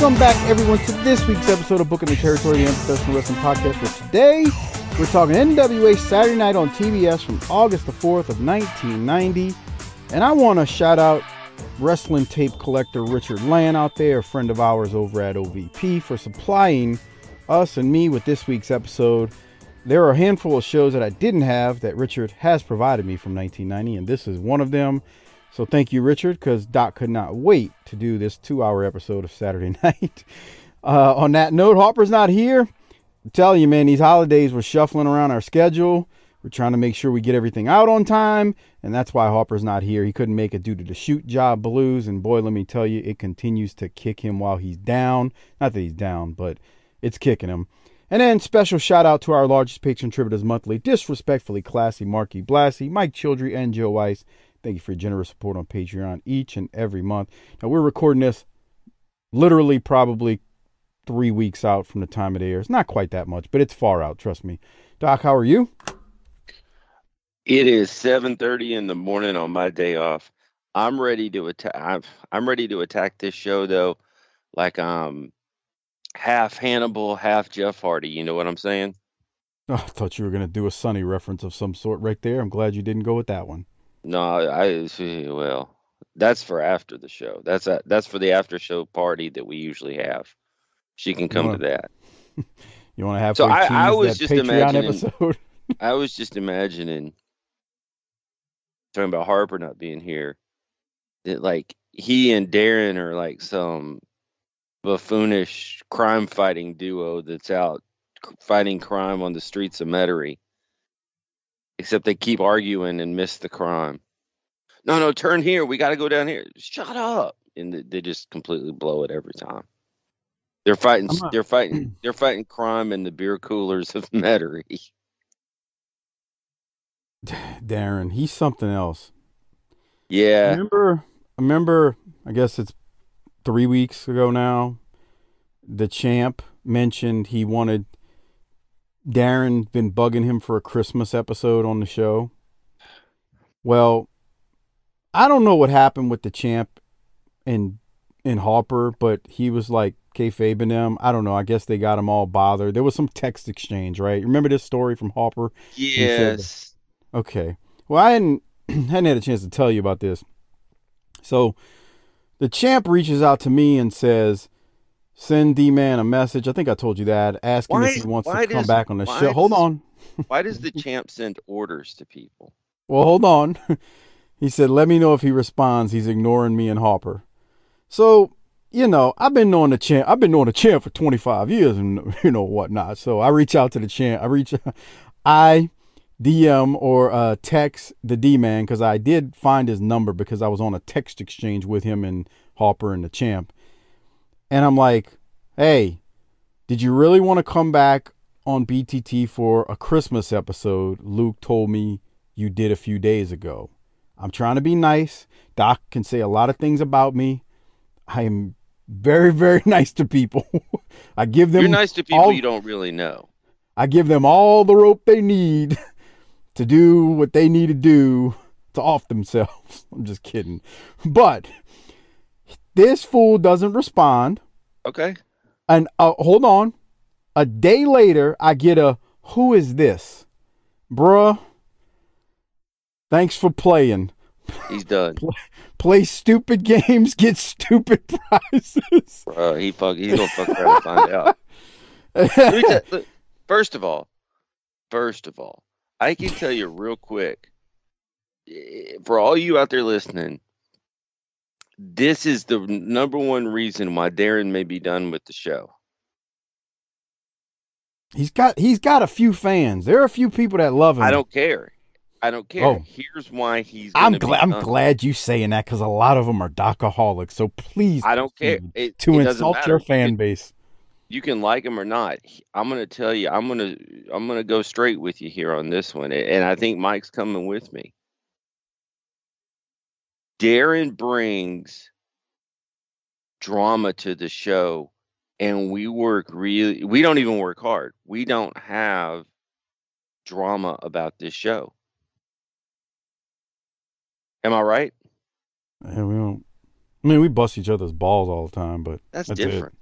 Welcome back, everyone, to this week's episode of Booking the Territory, the Unprofessional Wrestling Podcast. For today, we're talking NWA Saturday Night on TBS from August the 4th of 1990. And I want to shout out wrestling tape collector Richard Land out there, a friend of ours over at OVP, for supplying us and me with this week's episode. There are a handful of shows that I didn't have that Richard has provided me from 1990, and this is one of them. So thank you, Richard, because Doc could not wait to do this two hour episode of Saturday night. Uh, on that note, Harper's not here. I'm you, man, these holidays were shuffling around our schedule. We're trying to make sure we get everything out on time, and that's why Harper's not here. He couldn't make it due to the shoot job blues, and boy, let me tell you, it continues to kick him while he's down. Not that he's down, but it's kicking him. And then special shout out to our largest patron contributors monthly, disrespectfully classy Marky Blassie, Mike Childry, and Joe Weiss. Thank you for your generous support on Patreon each and every month. Now we're recording this literally probably three weeks out from the time it airs. Not quite that much, but it's far out. Trust me. Doc, how are you? It is 7:30 in the morning on my day off. I'm ready to attack. I'm, I'm ready to attack this show though, like um, half Hannibal, half Jeff Hardy. You know what I'm saying? Oh, I thought you were going to do a Sunny reference of some sort right there. I'm glad you didn't go with that one. No, I well, that's for after the show. That's a, that's for the after show party that we usually have. She can come wanna- to that. You want to have So I- I was just Patreon imagining- episode? I was just imagining talking about Harper not being here. That like he and Darren are like some buffoonish crime fighting duo that's out fighting crime on the streets of Metairie. Except they keep arguing and miss the crime. No, no, turn here. We got to go down here. Shut up! And they just completely blow it every time. They're fighting. Not- They're fighting. They're fighting crime in the beer coolers of Metairie. Darren, he's something else. Yeah. Remember, remember, I guess it's three weeks ago now. The champ mentioned he wanted Darren been bugging him for a Christmas episode on the show. Well, I don't know what happened with the champ and and Harper, but he was like kayfabe and them. I don't know. I guess they got him all bothered. There was some text exchange, right? Remember this story from Harper? Yes. Okay. Well, I hadn't hadn't had a chance to tell you about this. So, the champ reaches out to me and says, "Send D Man a message." I think I told you that, asking Why- if he wants to come does- back on the show. Hold on. Why does the champ send orders to people? Well, hold on. he said, "Let me know if he responds. He's ignoring me and Harper." So, you know, I've been knowing the champ. I've been knowing the champ for 25 years, and you know whatnot. So I reach out to the champ. I reach, I DM or uh, text the D man because I did find his number because I was on a text exchange with him and Harper and the champ, and I'm like, "Hey, did you really want to come back on BTT for a Christmas episode?" Luke told me you did a few days ago. I'm trying to be nice. Doc can say a lot of things about me. I am very, very nice to people. I give them You're nice to people all- you don't really know. I give them all the rope they need to do what they need to do to off themselves. I'm just kidding. But this fool doesn't respond. Okay. And uh, hold on. A day later, I get a who is this? Bruh, Thanks for playing. He's done. Play stupid games, get stupid prizes. Bro, he fuck. He's gonna fuck around and find out. Tell- look, first of all, first of all, I can tell you real quick. eh, For all you out there listening, this is the number one reason why Darren may be done with the show. he's got he's got a few fans. There are a few people that love him. I don't care. I don't care. Oh. Here's why he's. I'm glad. I'm glad you saying that because a lot of them are docaholics. So please, I don't care. It, to it insult your fan base. you can like him or not. I'm gonna tell you. I'm gonna. I'm gonna go straight with you here on this one, and I think Mike's coming with me. Darren brings drama to the show, and we work really. We don't even work hard. We don't have drama about this show. Am I right? Yeah, we don't. I mean, we bust each other's balls all the time, but That's, That's it. different.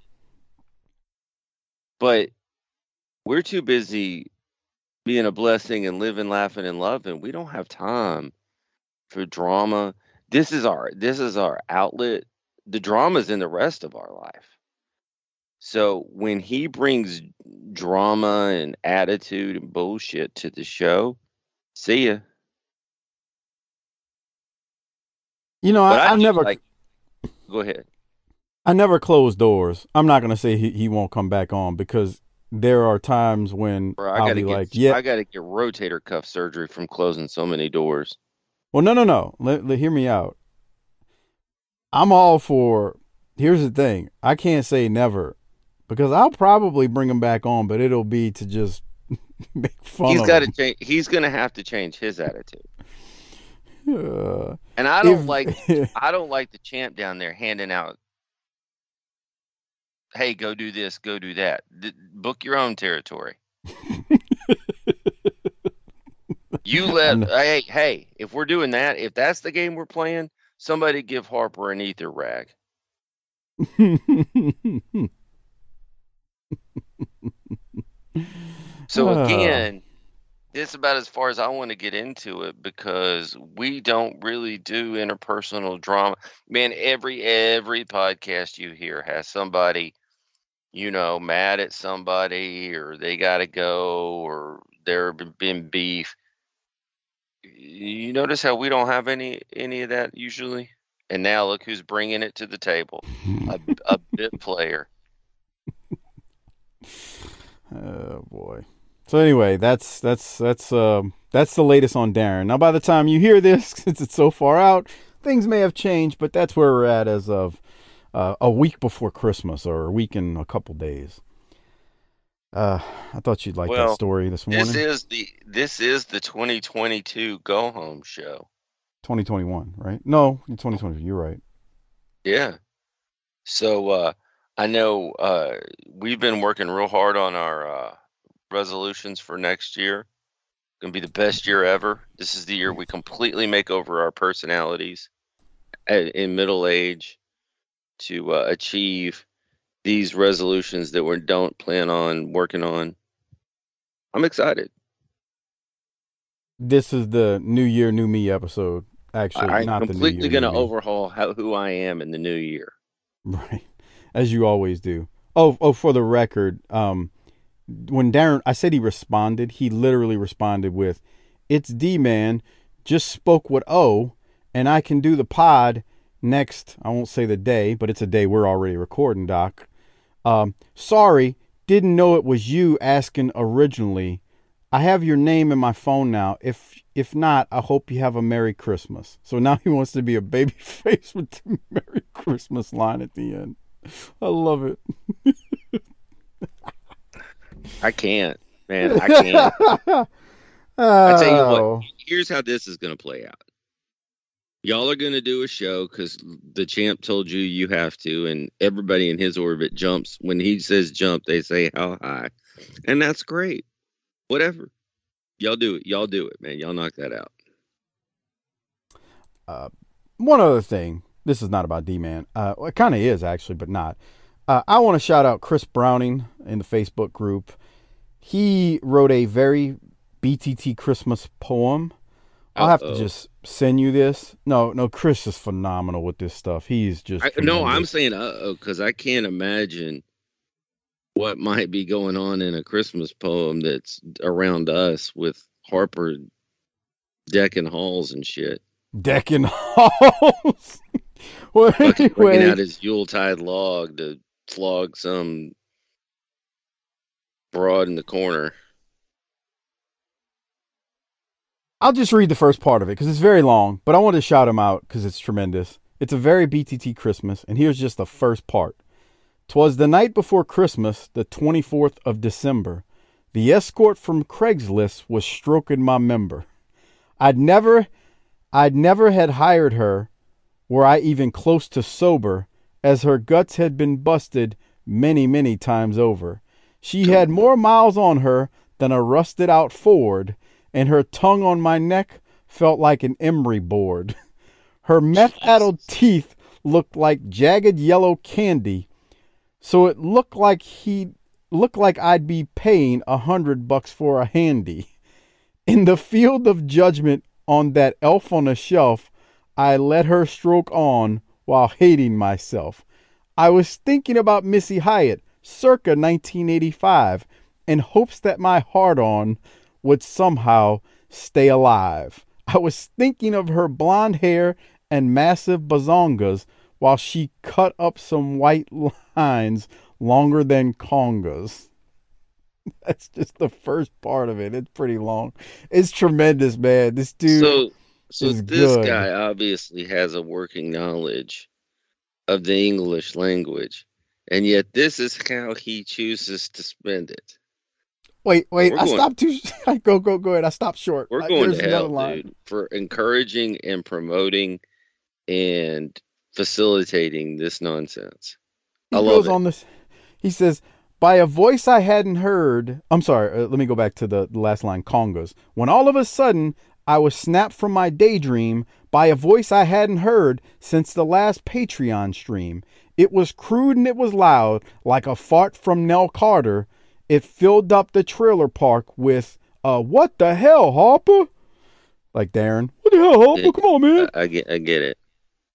But we're too busy being a blessing and living, laughing, and loving. We don't have time for drama. This is our this is our outlet. The drama's in the rest of our life. So when he brings drama and attitude and bullshit to the show, see ya. you know, But I, I do never, like. Go ahead. I never close doors. I'm not gonna say he, he won't come back on because there are times when Bro, I I'll gotta be get like, yeah, I gotta get rotator cuff surgery from closing so many doors. Well, no, no, no. Let, let- hear me out. I'm all for. Here's the thing. I can't say never because I'll probably bring him back on, but it'll be to just make fun He's got to change. He's gonna have to change his attitude. Uh, And I don't if- like. I don't like the champ down there handing out. Hey, go do this. Go do that. D- book your own territory. You let. Uh, hey, hey. If we're doing that, if that's the game we're playing, somebody give Harper an ether rag. So again, this is about as far as I want to get into it because we don't really do interpersonal drama. Man, every every podcast you hear has somebody, you know, mad at somebody or they got to go or there been beef. You notice how we don't have any any of that usually, and now look who's bringing it to the table, a, a bit player. oh boy. So anyway, that's that's that's um that's the latest on Darren. Now, by the time you hear this, since it's so far out, things may have changed, but that's where we're at as of uh, a week before Christmas or a week and a couple days. Uh, I thought you'd like that story this morning. This is the this is the 2022 go home show. 2021, right? No, 2020. You're right. Yeah. So uh I know uh we've been working real hard on our uh resolutions for next year. Going to be the best year ever. This is the year we completely make over our personalities at, in middle age to uh, achieve these resolutions that we don't plan on working on. I'm excited. This is the New Year, New Me episode. Actually, I'm not completely going to overhaul how, who I am in the new year. Right. As you always do. Oh, oh, for the record, um, when Darren, I said he responded, he literally responded with, It's D man, just spoke with O, and I can do the pod next, I won't say the day, but it's a day we're already recording, Doc. Um, sorry, didn't know it was you asking originally. I have your name in my phone now. If if not, I hope you have a Merry Christmas. So now he wants to be a baby face with the Merry Christmas line at the end. I love it. I can't, man. I can't. I tell you Oh. what, here's how this is going to play out. Y'all are going to do a show because the champ told you you have to, and everybody in his orbit jumps. When he says jump, they say how high. And that's great. Whatever. Y'all do it. Y'all do it, man. Y'all knock that out. one other thing. This is not about D Man. Uh, well, it kind of is actually, but not. Uh, I want to shout out Chris Browning in the Facebook group. He wrote a very BTT Christmas poem I'll have to just send you this. No, no, Chris is phenomenal with this stuff. He's just I, no, I'm saying uh oh because I can't imagine what might be going on in a Christmas poem that's around us with Harper decking halls and shit, decking halls. well, anyway, out his Yuletide log to flog some broad in the corner. I'll just read the first part of it because it's very long, but I want to shout him out because it's tremendous. It's a very BTT Christmas, and here's just the first part. Twas the night before Christmas, the 24th of December. The escort from Craigslist was stroking my member. I'd never, I'd never had hired her, were I even close to sober, as her guts had been busted many, many times over. She had more miles on her than a rusted out Ford, and her tongue on my neck felt like an emery board. Her meth-addled teeth looked like jagged yellow candy, so it looked like he looked like I'd be paying a hundred bucks for a handy. In the field of judgment on that elf on a shelf, I let her stroke on while hating myself. I was thinking about Missy Hyatt circa 1985 in hopes that my heart on would somehow stay alive. I was thinking of her blonde hair and massive bazongas while she cut up some white lines longer than congas. That's just the first part of it. It's pretty long. It's tremendous, man. This dude. so, so is this good. guy obviously has a working knowledge of the English language, and yet this is how he chooses to spend it. Wait, wait. we're I going- stopped too. go, go, go ahead. I stopped short. We're going there's to hell, line. dude, for encouraging and promoting and facilitating this nonsense. He I goes love it. on this. He says, "By a voice I hadn't heard." I'm sorry. Uh, let me go back to the, the last line. Congas. When all of a sudden I was snapped from my daydream by a voice I hadn't heard since the last Patreon stream. It was crude and it was loud, like a fart from Nell Carter. It filled up the trailer park with, "Uh, what the hell, Harper?" Like Darren, what the hell, Harper? Come on, man. I, I get, I get it.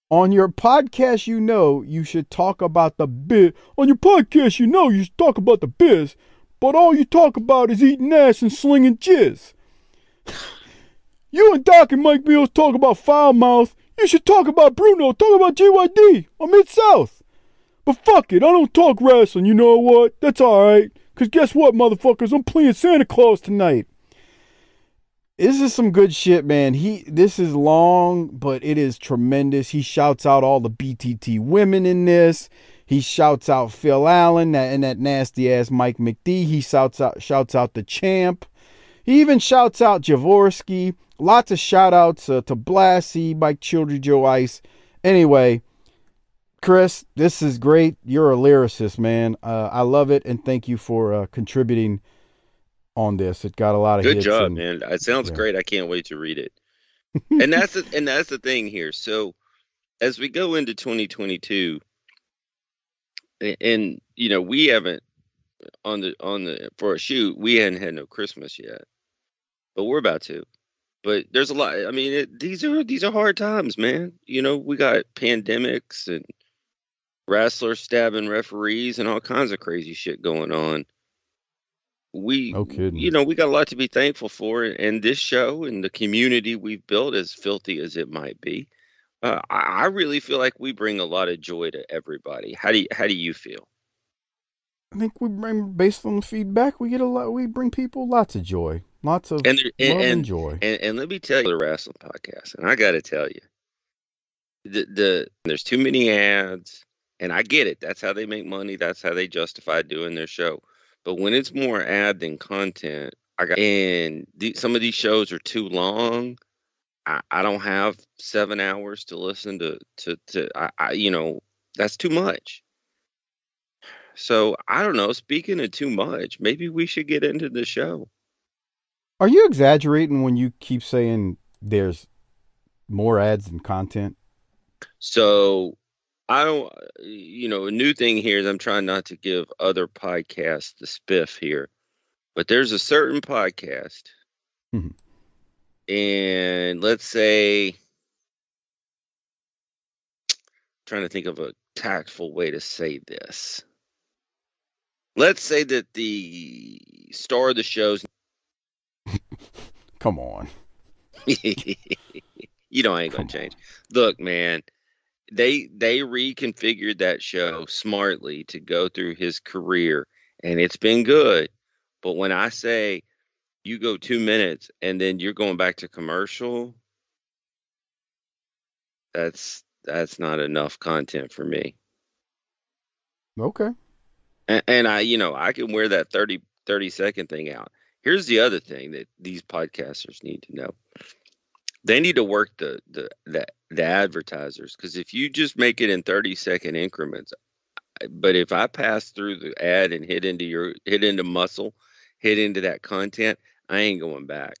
On your podcast, you know you should talk about the biz. On your podcast, you know you should talk about the biz, but all you talk about is eating ass and slinging jizz. you and Doc and Mike Mills talk about foul mouth. You should talk about Bruno. Talk about GYD or Mid South. But fuck it, I don't talk wrestling. You know what? That's all right. Cause guess what, motherfuckers? I'm playing Santa Claus tonight. This is some good shit, man. He this is long, but it is tremendous. He shouts out all the BTT women in this. He shouts out Phil Allen that, and that nasty ass Mike McD. He shouts out shouts out the champ. He even shouts out Jaworski. Lots of shout outs uh, to Blassie, Mike Childry, Joe Ice. Anyway, Chris, this is great. You're a lyricist, man. Uh, I love it, and thank you for uh, contributing on this. It got a lot of Good hits job, and- man. It sounds yeah. great. I can't wait to read it. and that's the and that's the thing here. So as we go into 2022, a- and you know we haven't on the on the for a shoot we hadn't had no Christmas yet, but we're about to. But there's a lot. I mean, it, these are these are hard times, man. You know, we got pandemics and wrestlers stabbing referees and all kinds of crazy shit going on. We, No kidding. you know, we got a lot to be thankful for, and this show and the community we've built, as filthy as it might be, uh, I, I really feel like we bring a lot of joy to everybody. How do you, how do you feel? I think we bring, based on the feedback, we get a lot. We bring people lots of joy, lots of And there- and, love and, and joy. And, and let me tell you, the wrestling podcast, and I got to tell you, the the there's too many ads, and I get it. That's how they make money. That's how they justify doing their show. But when it's more ad than content, I got and the, some of these shows are too long. I, I don't have seven hours to listen to to to. I, I you know that's too much. So I don't know. Speaking of too much, maybe we should get into the show. Are you exaggerating when you keep saying there's more ads than content? So I don't, you know, a new thing here is I'm trying not to give other podcasts the spiff here, but there's a certain podcast, Mhm. and let's say trying to think of a tactful way to say this. Let's say that the star of the show's Come on. you know I ain't gonna change. Look, man, they they reconfigured that show smartly to go through his career, and it's been good. But when I say you go two minutes and then you're going back to commercial, that's that's not enough content for me. Okay. And, and I, you know, I can wear that 30, 30 second thing out. Here's the other thing that these podcasters need to know. They need to work the the the, the advertisers because if you just make it in 30 second increments, but if I pass through the ad and hit into your hit into muscle, hit into that content, I ain't going back.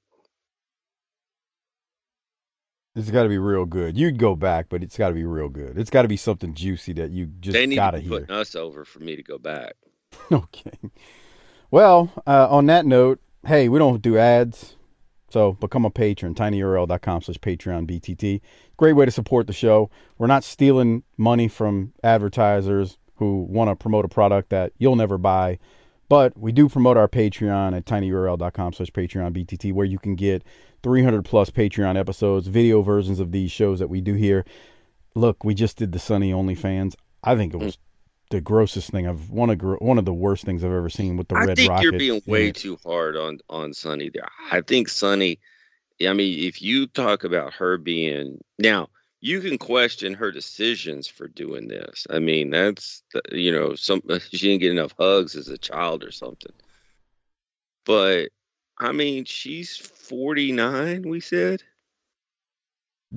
It's got to be real good. You'd go back, but it's got to be real good. It's got to be something juicy that you just they need got to to be hear. putting us over for me to go back. okay. Well, uh, on that note, hey, we don't do ads. So become a patron, tinyurl.com slash Patreon BTT. Great way to support the show. We're not stealing money from advertisers who want to promote a product that you'll never buy. But we do promote our Patreon at tinyurl.com slash Patreon BTT, where you can get 300 plus Patreon episodes, video versions of these shows that we do here. Look, we just did the Sunny OnlyFans. I think it was the grossest thing I've one of one of the worst things I've ever seen with the I red think rocket. you're being way it. too hard on on Sunny there. I think Sunny. I mean, if you talk about her being now, you can question her decisions for doing this. I mean, that's you know, some she didn't get enough hugs as a child or something. But I mean, she's 49. We said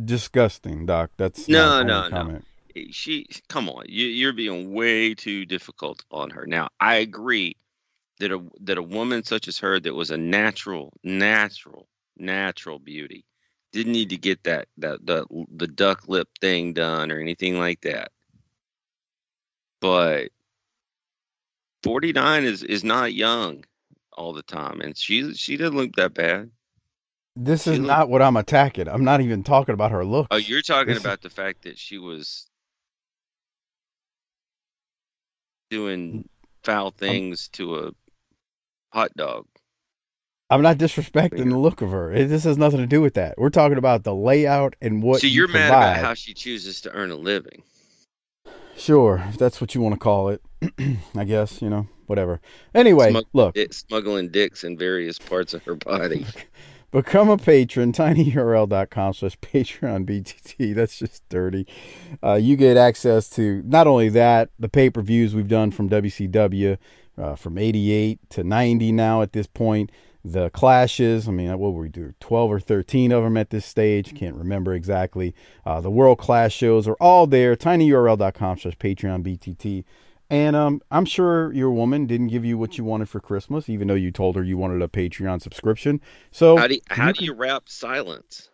disgusting, Doc. That's No, no, no. Comment. she. Come on, you, you're being way too difficult on her. Now, I agree that a that a woman such as her that was a natural, natural, natural beauty didn't need to get that that the the duck lip thing done or anything like that. But 49 is is not young all the time, and she she doesn't look that bad. This She is look- not what I'm attacking. I'm not even talking about her oh, looks. Oh, you're talking This is- about the fact that she was doing mm. foul things to a hot dog. I'm not disrespecting Finger. the look of her. It, this has nothing to do with that. We're talking about the layout and what. so you you're mad provide. about how she chooses to earn a living. Sure, if that's what you want to call it. I guess you know whatever. Anyway, Smug- look, Dick, smuggling dicks in various parts of her body. Become a patron, tinyurl.com slash Patreon BTT. That's just dirty. Uh, you get access to not only that, the pay per views we've done from WCW uh, from 88 to 90 now at this point. The clashes, I mean, what were we do? 12 or 13 of them at this stage. Can't remember exactly. Uh, the World Class shows are all there. tinyurl.com slash Patreon BTT. And um, I'm sure your woman didn't give you what you wanted for Christmas, even though you told her you wanted a Patreon subscription. So How do you, how you do you wrap silence?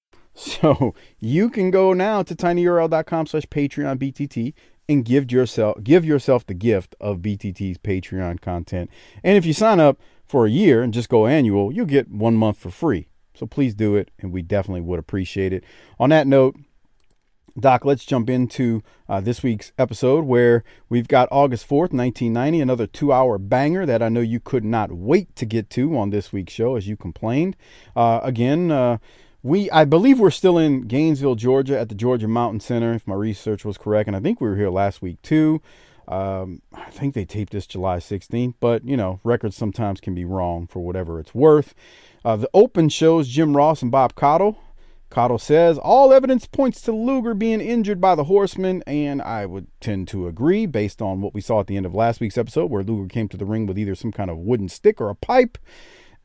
so you can go now to tinyurl.com slash Patreon BTT and give yourself give yourself the gift of BTT's Patreon content. And if you sign up for a year and just go annual, you'll get one month for free. So please do it, and we definitely would appreciate it. On that note, Doc, let's jump into uh, this week's episode where we've got August 4th, 1990, another two hour banger that I know you could not wait to get to on this week's show as you complained. Uh, again, uh, we I believe we're still in Gainesville, Georgia at the Georgia Mountain Center, if my research was correct. And I think we were here last week too. Um, I think they taped this July 16th, but you know, records sometimes can be wrong for whatever it's worth. Uh, the open shows Jim Ross and Bob Caudle. Caudle says all evidence points to Luger being injured by the horseman, and I would tend to agree based on what we saw at the end of last week's episode, where Luger came to the ring with either some kind of wooden stick or a pipe.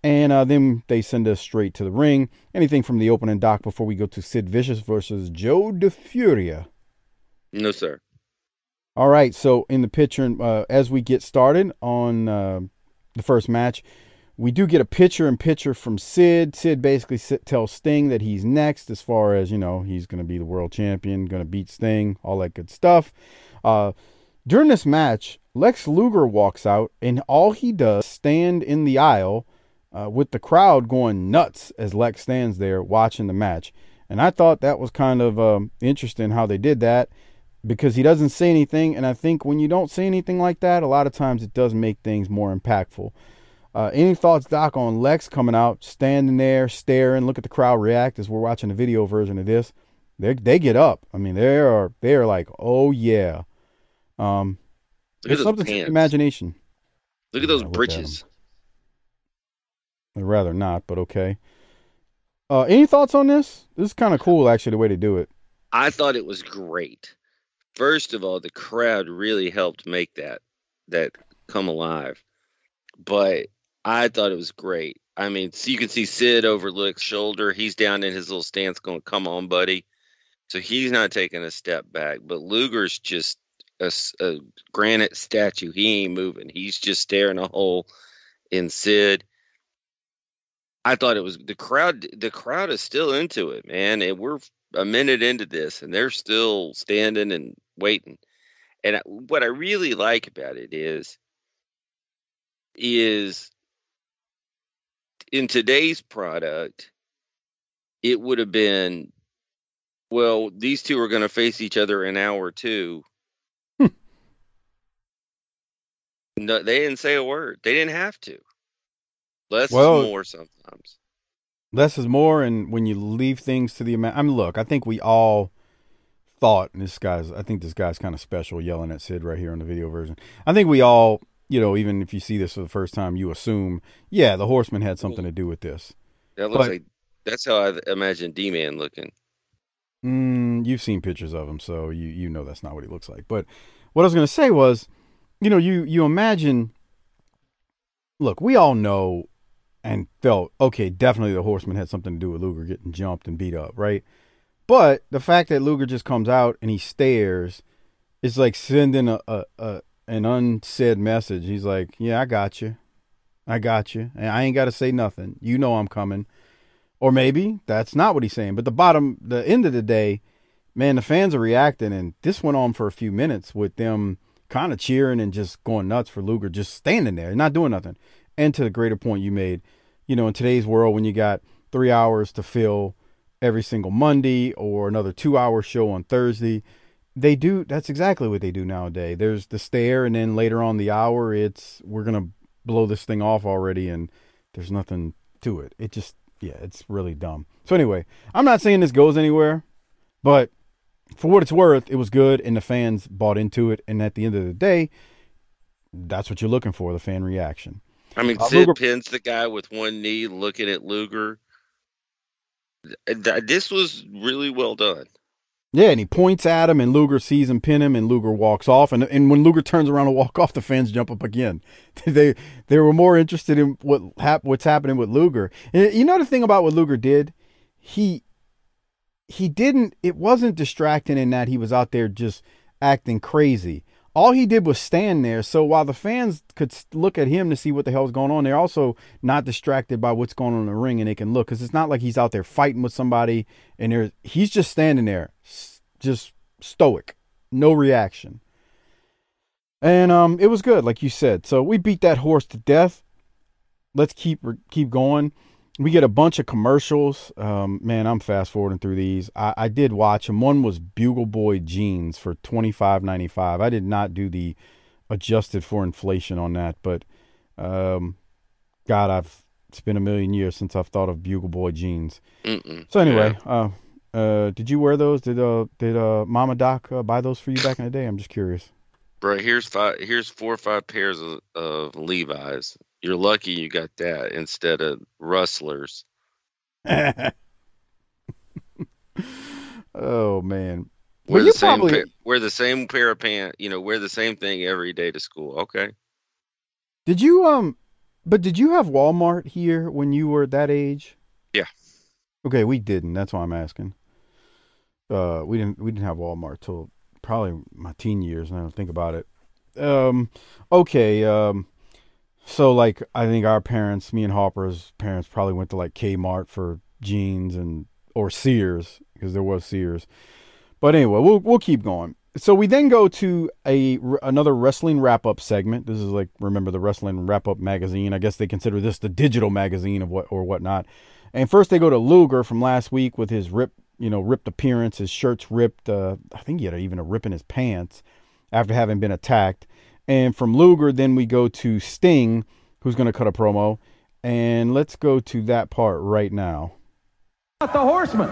And uh, then they send us straight to the ring. Anything from the opening doc before we go to Sid Vicious versus Joe DeFuria. No, sir. All right, so in the picture, uh, as we get started on uh, the first match, we do get a picture in picture from Sid. Sid basically tells Sting that he's next, as far as you know, he's going to be the world champion, going to beat Sting, all that good stuff. Uh, during this match, Lex Luger walks out, and all he does stand in the aisle uh, with the crowd going nuts as Lex stands there watching the match. And I thought that was kind of um, interesting how they did that because he doesn't say anything. And I think when you don't say anything like that, a lot of times it does make things more impactful. Uh, any thoughts, Doc, on Lex coming out, standing there, staring, look at the crowd react as we're watching the video version of this? They they get up. I mean, they are they are like, oh yeah. Um, Look at there's something to pants. imagination. Look at those Yeah, look at britches. I'd rather not, but okay. Uh, any thoughts on this? This is kind of cool, actually, the way they do it. I thought it was great. First of all, the crowd really helped make that that come alive. But I thought it was great. I mean, so you can see Sid over Luke's shoulder. He's down in his little stance going, "Come on, buddy." So he's not taking a step back, but Luger's just a granite statue. He ain't moving. He's just staring a hole in Sid. I thought it was the crowd. The crowd is still into it, man, and we're a minute into this, and they're still standing and waiting. And what I really like about it is, is in today's product, it would have been, well, these two are going to face each other in hour two. Hmm. no, they didn't say a word. They didn't have to. Less Well- is more sometimes. Less is more, and when you leave things to the amount, I mean, look, I think we all thought and this guy's. I think this guy's kind of special, yelling at Sid right here on the video version. I think we all, you know, even if you see this for the first time, you assume, yeah, the Horseman had something to do with this. That looks But- like that's how I imagine D Man looking. Mm, you've seen pictures of him, so you you know that's not what he looks like. But what I was going to say was, you know, you you imagine. Look, we all know and felt okay. Definitely, the Horseman had something to do with Luger getting jumped and beat up, right? But the fact that Luger just comes out and he stares, is like sending a, a, a an unsaid message. He's like, "Yeah, I got you, I got you, and I ain't got to say nothing. You know I'm coming." Or maybe that's not what he's saying. But the bottom, the end of the day, man, the fans are reacting, and this went on for a few minutes with them kind of cheering and just going nuts for Luger, just standing there, not doing nothing. And to the greater point you made, you know, in today's world, when you got three hours to fill every single Monday or another two hour show on Thursday, they do. That's exactly what they do nowadays. There's the stare, and then later on the hour, it's we're gonna blow this thing off already, and there's nothing to it. It just yeah, it's really dumb. So anyway, I'm not saying this goes anywhere, but for what it's worth, it was good and the fans bought into it. And at the end of the day, that's what you're looking for, the fan reaction. I mean, Uh, Sid Luger- pins the guy with one knee, looking at Luger. Th- th- This was really well done. Yeah, and he points at him and Luger sees him pin him and Luger walks off. And and when Luger turns around to walk off, the fans jump up again. they they were more interested in what hap- what's happening with Luger. And you know the thing about what Luger did? He he didn't it wasn't distracting in that he was out there just acting crazy. All he did was stand there. So while the fans could look at him to see what the hell's going on, they're also not distracted by what's going on in the ring and they can look because it's not like he's out there fighting with somebody and he's just standing there, just stoic, no reaction. And um, it was good, like you said. So we beat that horse to death. Let's keep keep going. We get a bunch of commercials. Um, man, I'm fast forwarding through these. I, I did watch them. One was Bugle Boy jeans for twenty five ninety five. I did not do the adjusted for inflation on that, but um, God, I've it's been a million years since I've thought of Bugle Boy jeans. Mm-mm. So anyway, uh, uh, did you wear those? Did uh, did uh, Mama Doc uh, buy those for you back in the day? I'm just curious. bro, here's five. Here's four or five pairs of, of Levi's. You're lucky you got that instead of rustlers. oh man, Wear Well, the same probably- pair, wear the same pair of pants. You know, wear the same thing every day to school. Okay. did you um, but did you have Walmart here when you were that age? Yeah. Okay, we didn't. That's why I'm asking. Uh, we didn't we didn't have Walmart till probably my teen years. Don't think about it. Um, okay. Um, so like I think our parents, me and Hopper's parents, probably went to like Kmart for jeans and or Sears because there was Sears. But anyway, we'll we'll keep going. so we then go to a another wrestling wrap up segment. This is like remember the wrestling wrap up magazine. I guess they consider this the digital magazine of what or whatnot. And first they go to Luger from last week with his rip, you know, ripped appearance. His shirt's ripped. Uh, I think he had even a rip in his pants after having been attacked. And from Luger, then we go to Sting, who's going to cut a promo. And let's go to that part right now. The Horseman.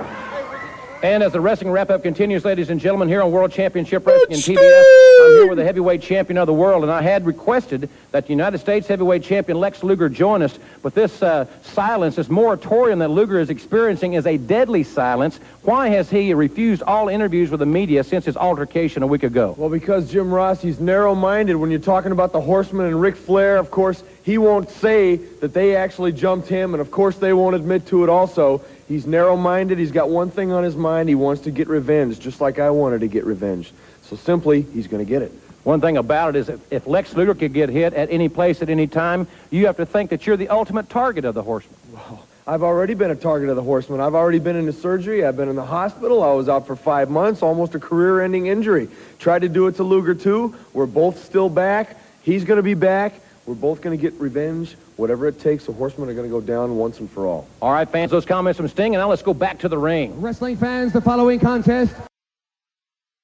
And as the wrestling wrap-up continues, ladies and gentlemen, here on World Championship Wrestling and TBS, I'm here with the heavyweight champion of the world, and I had requested that the United States heavyweight champion Lex Luger join us, but this uh, silence, this moratorium that Luger is experiencing is a deadly silence. Why has he refused all interviews with the media since his altercation a week ago? Well, because Jim Ross, he's narrow-minded. When you're talking about the Horseman and Ric Flair, of course, he won't say that they actually jumped him, and of course they won't admit to it also. He's narrow-minded. He's got one thing on his mind. He wants to get revenge, just like I wanted to get revenge. So simply, he's going to get it. One thing about it is if, if Lex Luger could get hit at any place at any time, you have to think that you're the ultimate target of the Horseman. Well, I've already been a target of the Horseman. I've already been into surgery. I've been in the hospital. I was out for five months, almost a career-ending injury. Tried to do it to Luger, too. We're both still back. He's going to be back. We're both going to get revenge. Whatever it takes, the Horsemen are going to go down once and for all. All right, fans, those comments from Sting, and now let's go back to the ring. Wrestling fans, the following contest.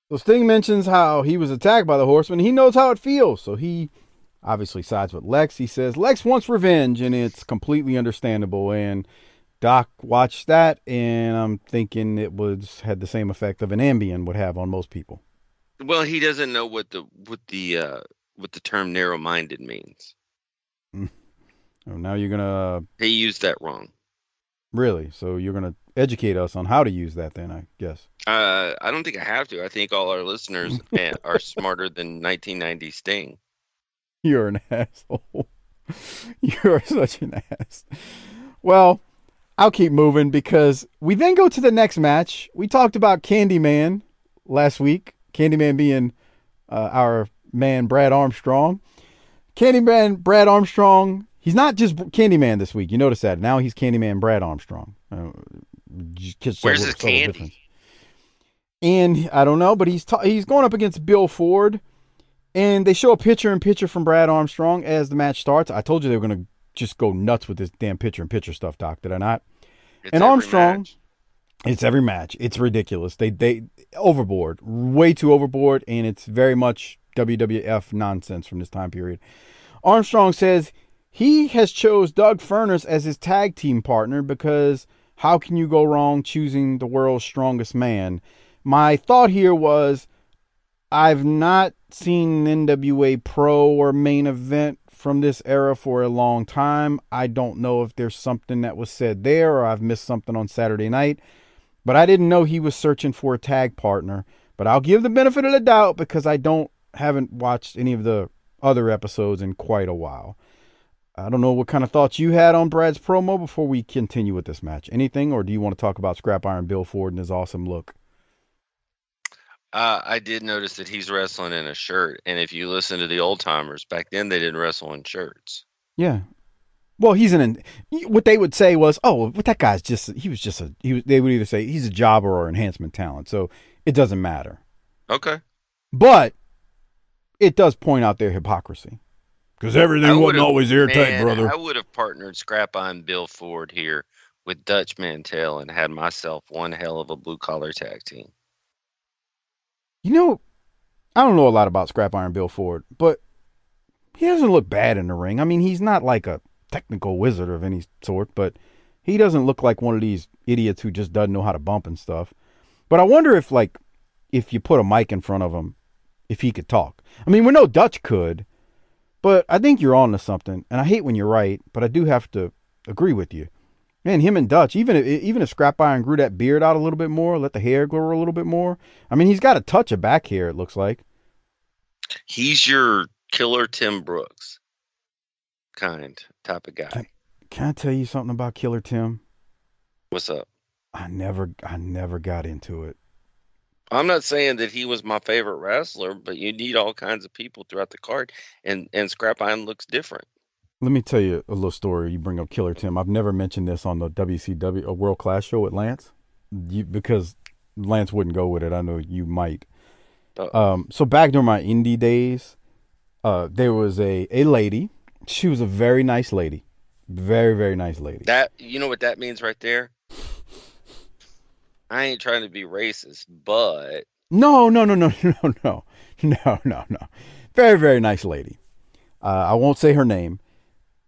So Sting mentions how he was attacked by the horsemen. He knows how it feels, so he obviously sides with Lex. He says Lex wants revenge, and it's completely understandable. And Doc watched that, and I'm thinking it was had the same effect of an Ambien would have on most people. Well, he doesn't know what the what the uh, what the term narrow-minded means. Oh, now you're gonna He used that wrong. really. So you're gonna educate us on how to use that. Then I guess. Uh, I don't think I have to. I think all our listeners are smarter than 1990 Sting. You're an asshole. You're such an ass. Well, I'll keep moving because we then go to the next match. We talked about Candyman last week. Candyman being uh, our man Brad Armstrong. Candyman Brad Armstrong. He's not just Candyman this week. You notice that now he's Candyman Brad Armstrong. Uh, Where's his candy? difference. And I don't know, but he's ta- he's going up against Bill Ford, and they show a picture and picture from Brad Armstrong as the match starts. I told you they were going to just go nuts with this damn picture and picture stuff, Doc. Did I not? It's And Armstrong- match. It's every match. It's ridiculous. They they overboard, way too overboard, and it's very much WWF nonsense from this time period. Armstrong says he has chose Doug Furnas as his tag team partner because how can you go wrong choosing the world's strongest man? My thought here was I've not seen NWA Pro or main event from this era for a long time. I don't know if there's something that was said there or I've missed something on Saturday night. But I didn't know he was searching for a tag partner. But I'll give the benefit of the doubt because I don't haven't watched any of the other episodes in quite a while. I don't know what kind of thoughts you had on Brad's promo before we continue with this match. Anything, or do you want to talk about Scrap Iron Bill Ford and his awesome look? Uh, I did notice that he's wrestling in a shirt, and if you listen to the old timers back then, they didn't wrestle in shirts. Yeah. Well, he's an. What they would say was, "Oh, but that guy's just. He was just a. He was. They would either say he's a jobber or enhancement talent, so it doesn't matter. Okay. But it does point out their hypocrisy. Because everything wasn't always airtight, man, brother. I would have partnered Scrap Iron Bill Ford here with Dutch Mantell and had myself one hell of a blue collar tag team. You know, I don't know a lot about Scrap Iron Bill Ford, but he doesn't look bad in the ring. I mean, he's not like a technical wizard of any sort, but he doesn't look like one of these idiots who just doesn't know how to bump and stuff. But I wonder if, like, if you put a mic in front of him, if he could talk. I mean, we know Dutch could, but I think you're on to something. And I hate when you're right, but I do have to agree with you. Man, him and Dutch, even if even if Scrap Iron grew that beard out a little bit more, let the hair grow a little bit more. I mean, he's got a touch of back hair. It looks like. He's your killer Tim Brooks kind type of guy. Can I tell you something about Killer Tim? What's up? I never, I never got into it. I'm not saying that he was my favorite wrestler, but you need all kinds of people throughout the card, and and Scrap Iron looks different. Let me tell you a little story. You bring up Killer Tim. I've never mentioned this on the WCW a World Class show with Lance, you, because Lance wouldn't go with it. I know you might. Uh-oh. Um, so back during my indie days, uh, there was a a lady. She was a very nice lady, very very nice lady. That you know what that means right there. I ain't trying to be racist, but No, no, no, no, no, no, no, no, no. Very, very nice lady. Uh, I won't say her name.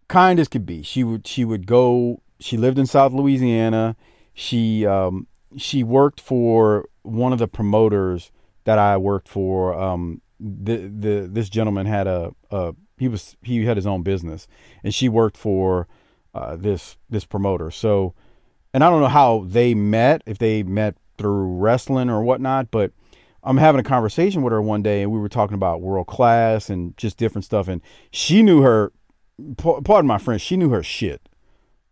Kind as could be. She would. She would go. She lived in South Louisiana. She um, she worked for one of the promoters that I worked for. Um, the the this gentleman had a, a he was he had his own business, and she worked for uh, this this promoter. So, and I don't know how they met, if they met through wrestling or whatnot, but I'm having a conversation with her one day, and we were talking about world class and just different stuff, and she knew her. Pardon my French. She knew her shit.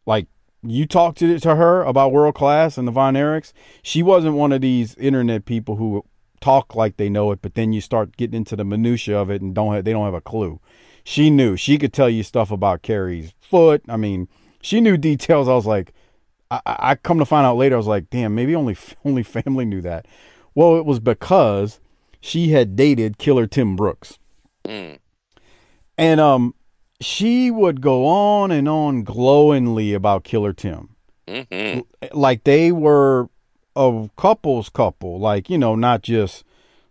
Like you talked to to her about world class and the Von Erichs, she wasn't one of these internet people who talk like they know it, but then you start getting into the minutia of it and don't have, they don't have a clue. She knew. She could tell you stuff about Kerry's foot. I mean, she knew details. I was like, I, I come to find out later, I was like, damn, maybe only only family knew that. Well, it was because she had dated Killer Tim Brooks. mm, And um she would go on and on glowingly about Killer Tim. hmm Like they were a couple's couple, like, you know, not just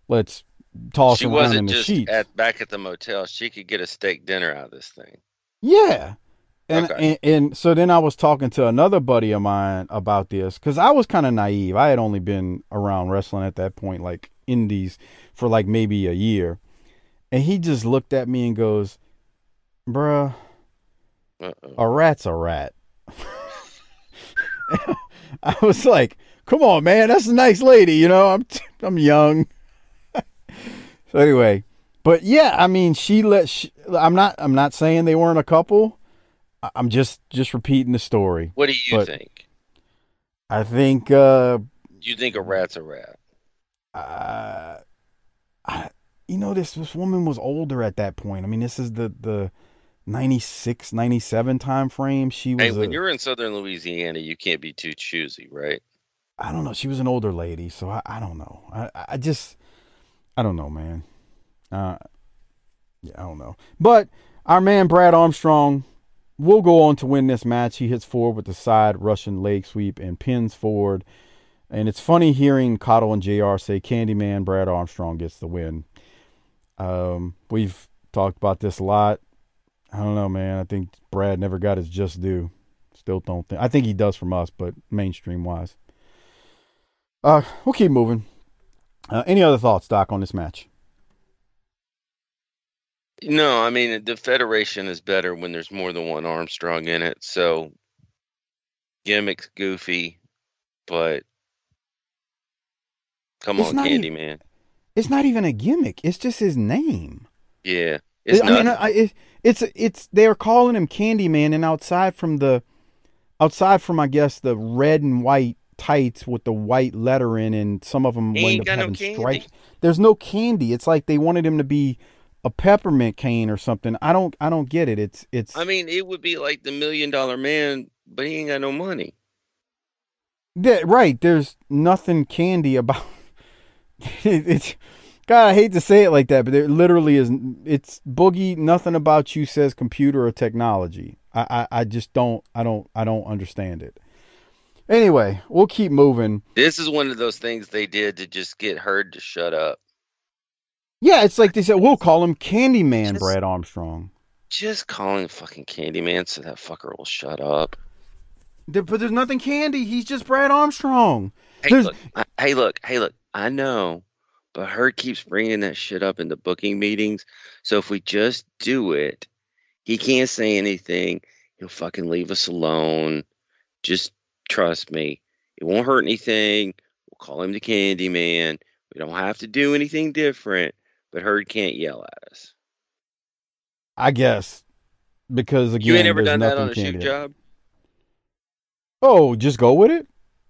let's toss she around wasn't in the just sheets. at back at the motel. She could get a steak dinner out of this thing. Yeah. And, Okay. and and so then I was talking to another buddy of mine about this because I was kind of naive. I had only been around wrestling at that point, like indies, for like maybe a year. And he just looked at me and goes, Bruh, Uh-oh. a rat's a rat. I was like, "Come on, man, that's a nice lady, you know. I'm I'm young." so anyway, but yeah, I mean, she let. She, I'm not. I'm not saying they weren't a couple. I'm just just repeating the story. What do you think? I think. uh You think a rat's a rat? uh, I, you know, this this woman was older at that point. I mean, this is the the 96, 97 time frame. She was. Hey, when a- you're in southern Louisiana, you can't be too choosy, right? I don't know. She was an older lady, so I, I don't know. I, I just I don't know, man. Uh, yeah, I don't know. But our man Brad Armstrong will go on to win this match. He hits forward with the side Russian leg sweep and pins forward. And it's funny hearing Caudle and JR say Candyman Brad Armstrong gets the win. Um, we've talked about this a lot. I don't know, man. I think Brad never got his just due. Still don't think. I think he does from us, but mainstream wise. Uh, we'll keep moving. Uh, any other thoughts, Doc, on this match? No, I mean the Federation is better when there's more than one Armstrong in it. So gimmicks goofy, but come It's on, Candyman. It's not even a gimmick. It's just his name. Yeah, it's I mean. I, it, it's it's they're calling him Candyman, and outside from the, outside from I guess the red and white tights with the white lettering, and some of them He wind up got no having stripes. There's no candy. It's like they wanted him to be a peppermint cane or something. I don't I don't get it. It's it's I mean, it would be like the Million Dollar Man, but he ain't got no money. Yeah, right. There's nothing candy about it, it's. God, I hate to say it like that, but there literally is. It's boogie. Nothing about you says computer or technology. I, I, I just don't. I don't. I don't understand it. Anyway, we'll keep moving. This is one of those things they did to just get Herd to shut up. Yeah, it's like they said. We'll call him Candyman Just- Brad Armstrong. Just calling him fucking Candyman so that fucker will shut up. There- but there's nothing candy. He's just Brad Armstrong. Hey, There's- look, I, hey, look, hey, look. I know, but Herd keeps bringing that shit up in the booking meetings. So if we just do it, he can't say anything. He'll fucking leave us alone. Just trust me. It won't hurt anything. We'll call him the Candyman. We don't have to do anything different. But Herd can't yell at us. I guess because again, you ain't ever done that on a shoot job? Oh, just go with it.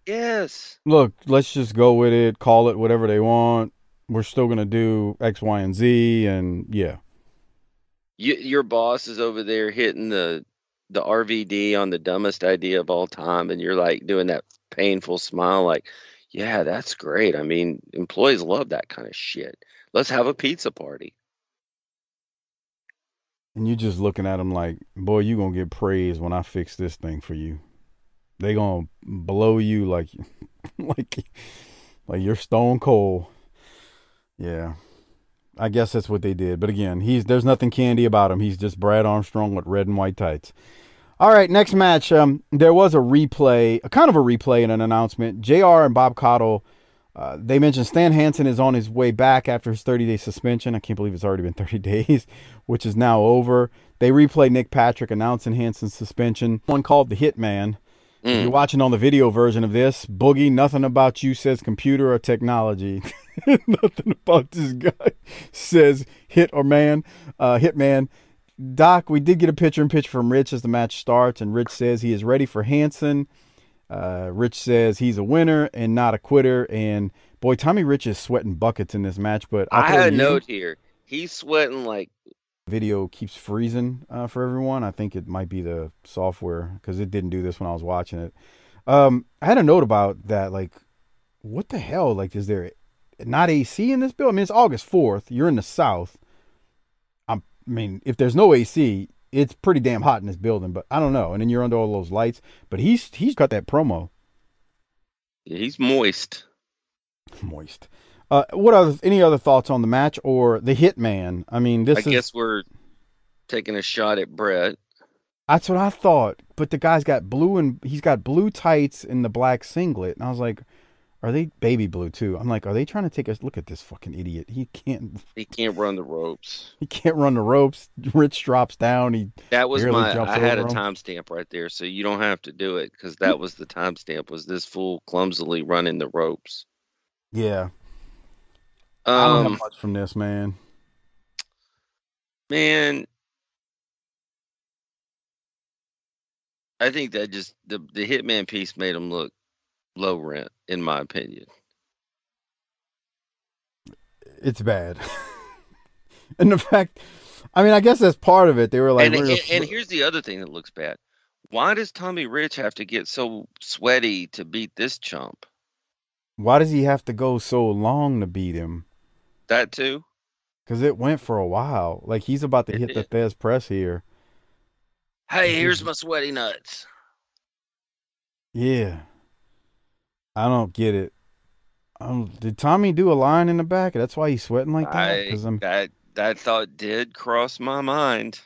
Yes. look, let's just go with it, call it whatever they want. We're still gonna do X, Y, and Z, and yeah. You, your boss is over there hitting the the RVD on the dumbest idea of all time, and you're like doing that painful smile, like, "Yeah, that's great." I mean, employees love that kind of shit. Let's have a pizza party. And you're just looking at him like, boy, you gonna get praise when I fix this thing for you. They gonna blow you like, like, like you're stone cold. Yeah, I guess that's what they did. But again, he's there's nothing candy about him. He's just Brad Armstrong with red and white tights. All right, next match. Um, there was a replay, a kind of a replay and an announcement. Jr. and Bob Caudle. Uh, they mentioned Stan Hansen is on his way back after his 30 day suspension. I can't believe it's already been 30 days, which is now over. They replay Nick Patrick announcing Hansen's suspension. One called the Hitman. If you're watching on the video version of this, Boogie, nothing about you says computer or technology. nothing about this guy says hit or man, uh, hitman. Doc, we did get a picture in pitch from Rich as the match starts, and Rich says he is ready for Hansen. Uh, Rich says he's a winner and not a quitter. And boy, Tommy Rich is sweating buckets in this match. But I'll I had a note here. He's sweating like video keeps freezing uh, for everyone. I think it might be the software because it didn't do this when I was watching it. Um, I had a note about that. Like, what the hell? Like, is there not AC in this bill? I mean, it's August fourth. You're in the South. I'm, I mean, if there's no AC, it's pretty damn hot in this building. But I don't know. And then you're under all those lights. But he's he's got that promo. he's moist. Moist. Uh, what other any other thoughts on the match or the Hitman? I mean, this I is guess we're taking a shot at Brett. That's what I thought. But the guy's got blue and he's got blue tights and the black singlet. And I was like, are they baby blue too? I'm like, are they trying to take us look at this fucking idiot? He can't He can't run the ropes. he can't run the ropes. Rich drops down. He That was my. I had a timestamp right there, so you don't have to do it because that was the timestamp. Was this fool clumsily running the ropes? Yeah. I don't Um, have much from this, man. man, I think that just the the hitman piece made him look low rent, in my opinion. It's bad. and the fact I mean, I guess that's part of it. They were like and, and, and here's the other thing that looks bad. Why does Tommy Rich have to get so sweaty to beat this chump? why does he have to go so long to beat him? That too. Because it went for a while. Like he's about to It hit the. Thesz press here. Hey, here's my sweaty nuts. Yeah. I don't get it. Um, did Tommy do a line in the back? That's why he's sweating like that. I Because I'm, that that thought did cross my mind.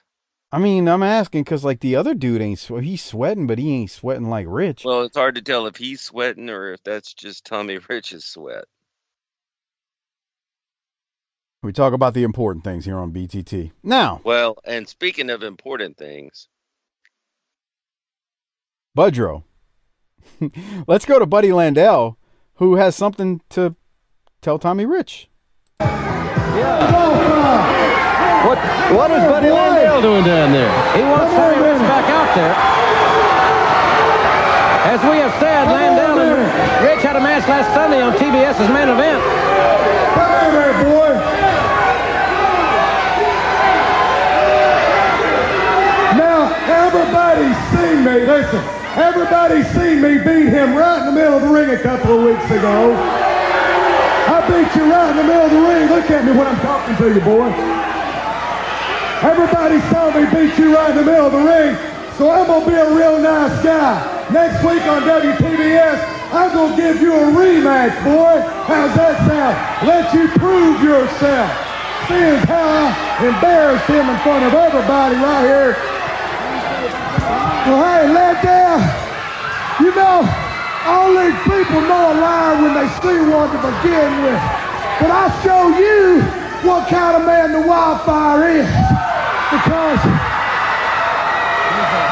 I mean, I'm asking because like the other dude ain't swe- he's sweating, but he ain't sweating like Rich. Well, it's hard to tell if he's sweating or if that's just Tommy Rich's sweat. we talk about the important things here on BTT. Now, Well, and speaking of important things, Budrow. Let's go to Buddy Landell, who has something to tell Tommy Rich. What what is Buddy Landell doing down there? He wants Tommy Rich back out there. As we have said, Landell and Rich had a match last Sunday on TBS's main event. Come here, boy. Now, everybody's seen me. Listen, everybody's seen me beat him right in the middle of the ring a couple of weeks ago. I beat you right in the middle of the ring. Look at me when I'm talking to you, boy. Everybody saw me beat you right in the middle of the ring, so I'm gonna be a real nice guy. Next week on WTBS, I'm gonna give you a rematch, boy. How's that sound? Let you prove yourself. Seeing how I embarrassed him in front of everybody right here. Well, hey, Landell, you know, only people know a lie when they see one to begin with. But I'll show you what kind of man the wildfire is. Because,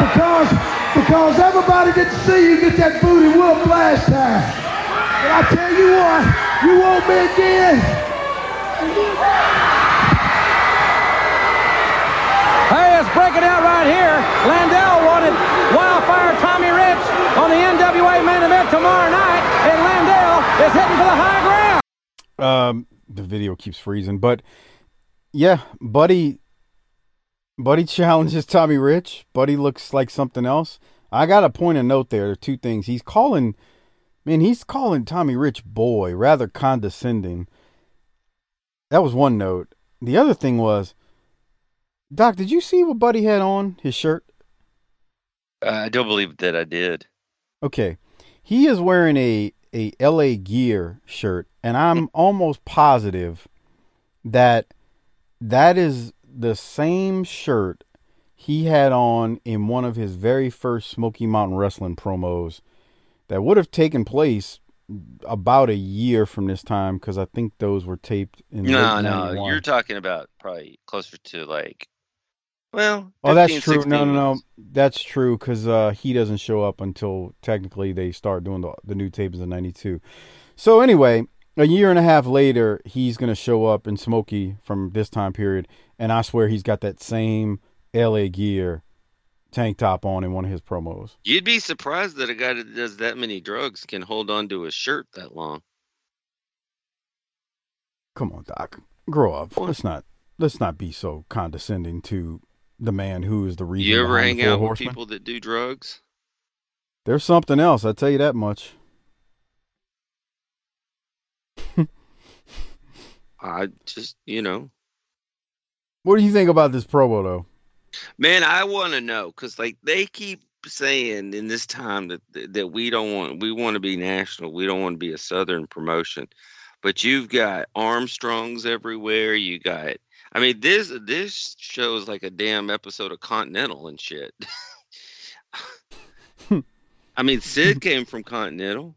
because, because everybody to see you get that booty whoop last time. But I tell you what, you want me again? Hey, let's break it out right here. Landell wanted Wildfire Tommy Rich on the NWA main event tomorrow night, and Landell is heading for the high ground. Um, the video keeps freezing, but yeah, Buddy, Buddy challenges Tommy Rich. Buddy looks like something else. I got a point of note. There two things. He's calling, man, he's calling Tommy Rich boy, rather condescending. that was one note. The other thing was, Doc, did you see what Buddy had on his shirt? I don't believe that I did. Okay, he is wearing a a LA Gear shirt, and I'm hmm. almost positive that that is the same shirt he had on in one of his very first Smoky Mountain Wrestling promos that would have taken place about a year from this time because I think those were taped in No, no, 91. you're talking about probably closer to like, well, Oh, that's true. No, no, no. That's true because uh, he doesn't show up until technically they start doing the, the new tapes in '92. So anyway, a year and a half later, he's gonna show up in Smoky from this time period, and I swear he's got that same LA gear tank top on in one of his promos. You'd be surprised that a guy that does that many drugs can hold on to a shirt that long. Come on, Doc, grow up. Let's not let's not be so condescending to the man who is the reason. You ever hang out with people that do drugs? There's something else. I tell you that much. I just, you know, What do you think about this promo though? man, I want to know because like they keep saying in this time that that we don't want, we want to be national, we don't want to be a southern promotion, but you've got Armstrongs everywhere. You got, I mean, this this shows like a damn episode of Continental and shit. Hmm. I mean, Sid came from Continental.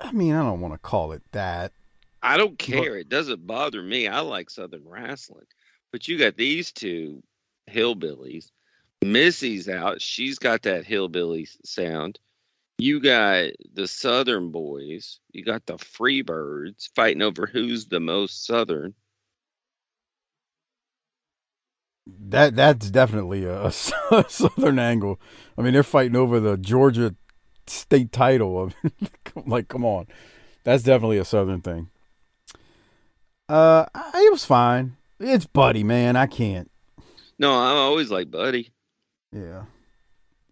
I mean, I don't want to call it that. I don't care. It doesn't bother me. I like Southern wrestling. But you got these two hillbillies. Missy's out. She's got that hillbilly sound. You got the Southern boys. You got the Freebirds fighting over who's the most Southern. That that's definitely a, a southern angle. I mean, they're fighting over the Georgia state title. like, come on, that's definitely a southern thing. Uh, it was fine. It's Buddy, man. I can't. No, I always like Buddy. Yeah.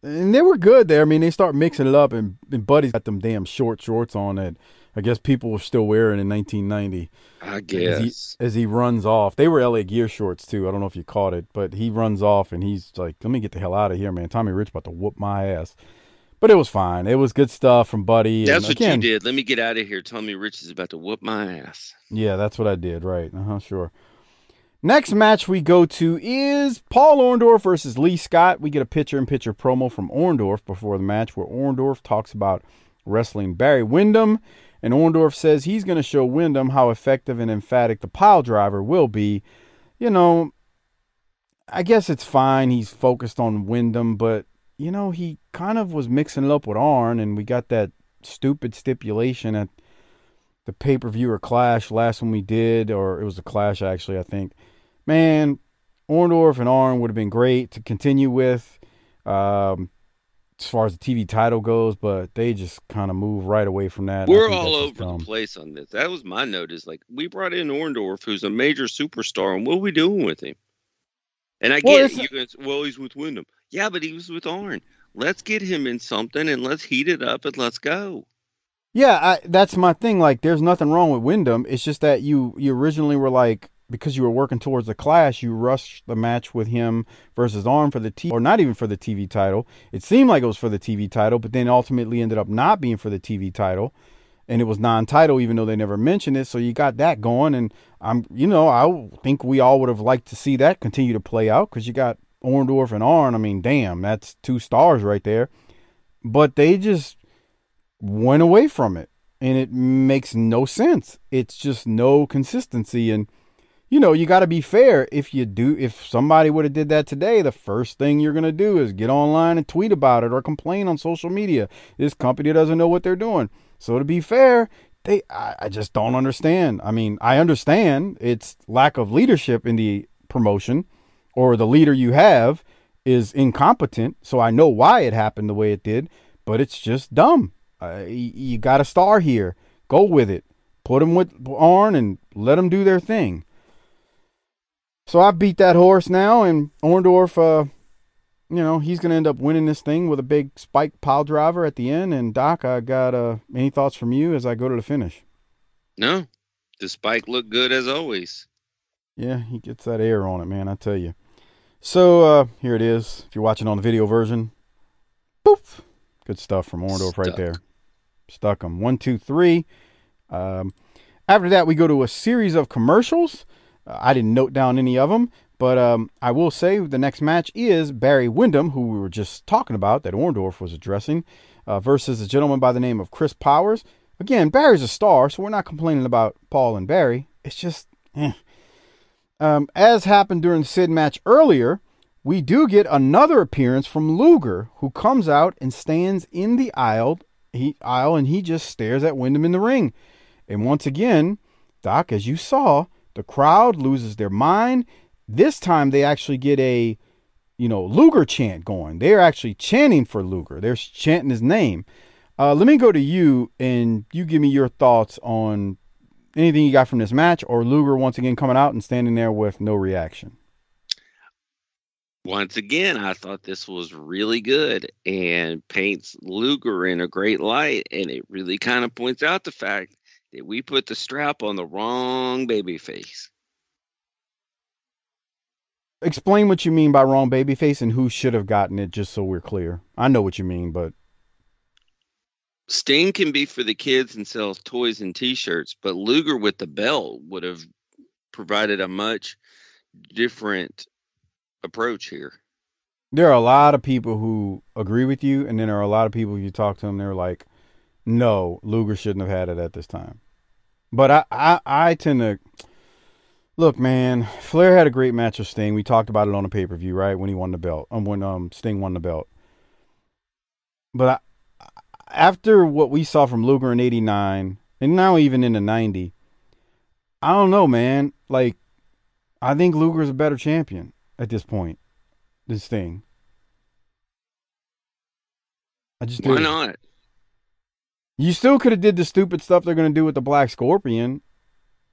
And they were good there. I mean, they start mixing it up, and, and Buddy's got them damn short shorts on that I guess people were still wearing in 1990. I As guess. he, as he runs off, they were LA Gear shorts too. I don't know if you caught it, but he runs off and he's like, "Let me get the hell out of here, man." Tommy Rich about to whoop my ass, but it was fine. It was good stuff from Buddy. That's and what again, you did. Let me get out of here. Tommy Rich is about to whoop my ass. Yeah, that's what I did. Right. Uh huh. Sure. Next match we go to is Paul Orndorff versus Lee Scott. We get a picture in picture promo from Orndorff before the match where Orndorff talks about wrestling Barry Windham. And Orndorff says he's going to show Windham how effective and emphatic the pile driver will be. You know, I guess it's fine. He's focused on Windham, but, you know, he kind of was mixing it up with Arn, and we got that stupid stipulation at the pay per view or clash last one we did, or it was a clash actually, I think. Man, Orndorff and Arn would have been great to continue with um, as far as the TV title goes, but they just kind of move right away from that. We're all over dumb. the place on this. That was my note. Is like we brought in Orndorff, who's a major superstar, and what are we doing with him? And I Well, get. You guys, well, he's with Windham. Yeah, but he was with Arn. Let's get him in something and let's heat it up and let's go. Yeah, I, that's my thing. Like, there's nothing wrong with Windham. It's just that you you originally were like because you were working towards the clash, you rushed the match with him versus Arn for the T or not even for the TV title. It seemed like it was for the TV title, but then ultimately ended up not being for the TV title, and it was non-title even though they never mentioned it. So you got that going, and I'm you know I think we all would have liked to see that continue to play out because you got Orndorff and Arn. I mean, damn, that's two stars right there. But they just went away from it and it makes no sense it's just no consistency and you know you got to be fair if you do if somebody would have did that today the first thing you're going to do is get online and tweet about it or complain on social media this company doesn't know what they're doing so to be fair they I, I just don't understand i mean i understand it's lack of leadership in the promotion or the leader you have is incompetent so i know why it happened the way it did but it's just dumb uh, you, you got a star here. Go with it. Put them with Arn and let them do their thing. So I beat that horse now, and Orndorff, uh, you know, he's going to end up winning this thing with a big spike pile driver at the end. And Doc, I got uh, any thoughts from you as I go to the finish? No, The spike looked good as always. Yeah, he gets that air on it, man. I tell you. So uh, here it is. If you're watching on the video version, poof, good stuff from Orndorff right there. Stuck him. One, two, three. Um, after that, we go to a series of commercials. I didn't note down any of them, but um, I will say the next match is Barry Windham, who we were just talking about, that Orndorff was addressing, uh, versus a gentleman by the name of Chris Powers. Again, Barry's a star, so we're not complaining about Paul and Barry. It's just, eh. Um, as happened during the Sid match earlier, we do get another appearance from Luger, who comes out and stands in the aisle, he, aisle and he just stares at Windham in the ring. And once again, Doc, as you saw, the crowd loses their mind. This time they actually get a, you know, Luger chant going. They're actually chanting for Luger. They're chanting his name. Uh, let me go to you and you give me your thoughts on anything you got from this match or Luger once again coming out and standing there with no reaction. Once again, I thought this was really good and paints Luger in a great light. And it really kind of points out the fact that we put the strap on the wrong baby face. Explain what you mean by wrong babyface and who should have gotten it, just so we're clear. I know what you mean, but Sting can be for the kids and sells toys and T-shirts, but Luger with the belt would have provided a much different approach here. there are a lot of people who agree with you, and then there are a lot of people you talk to them, they're like, "No, Luger shouldn't have had it at this time." But I, I, I tend to look, man. Flair had a great match with Sting. We talked about it on a pay per view, right? When he won the belt, um, when um Sting won the belt. But I, after what we saw from Luger in '89, and now even in the '90, I don't know, man. Like, I think Luger's a better champion at this point. This thing. I just Why do. not? You still could have did the stupid stuff they're gonna do with the Black Scorpion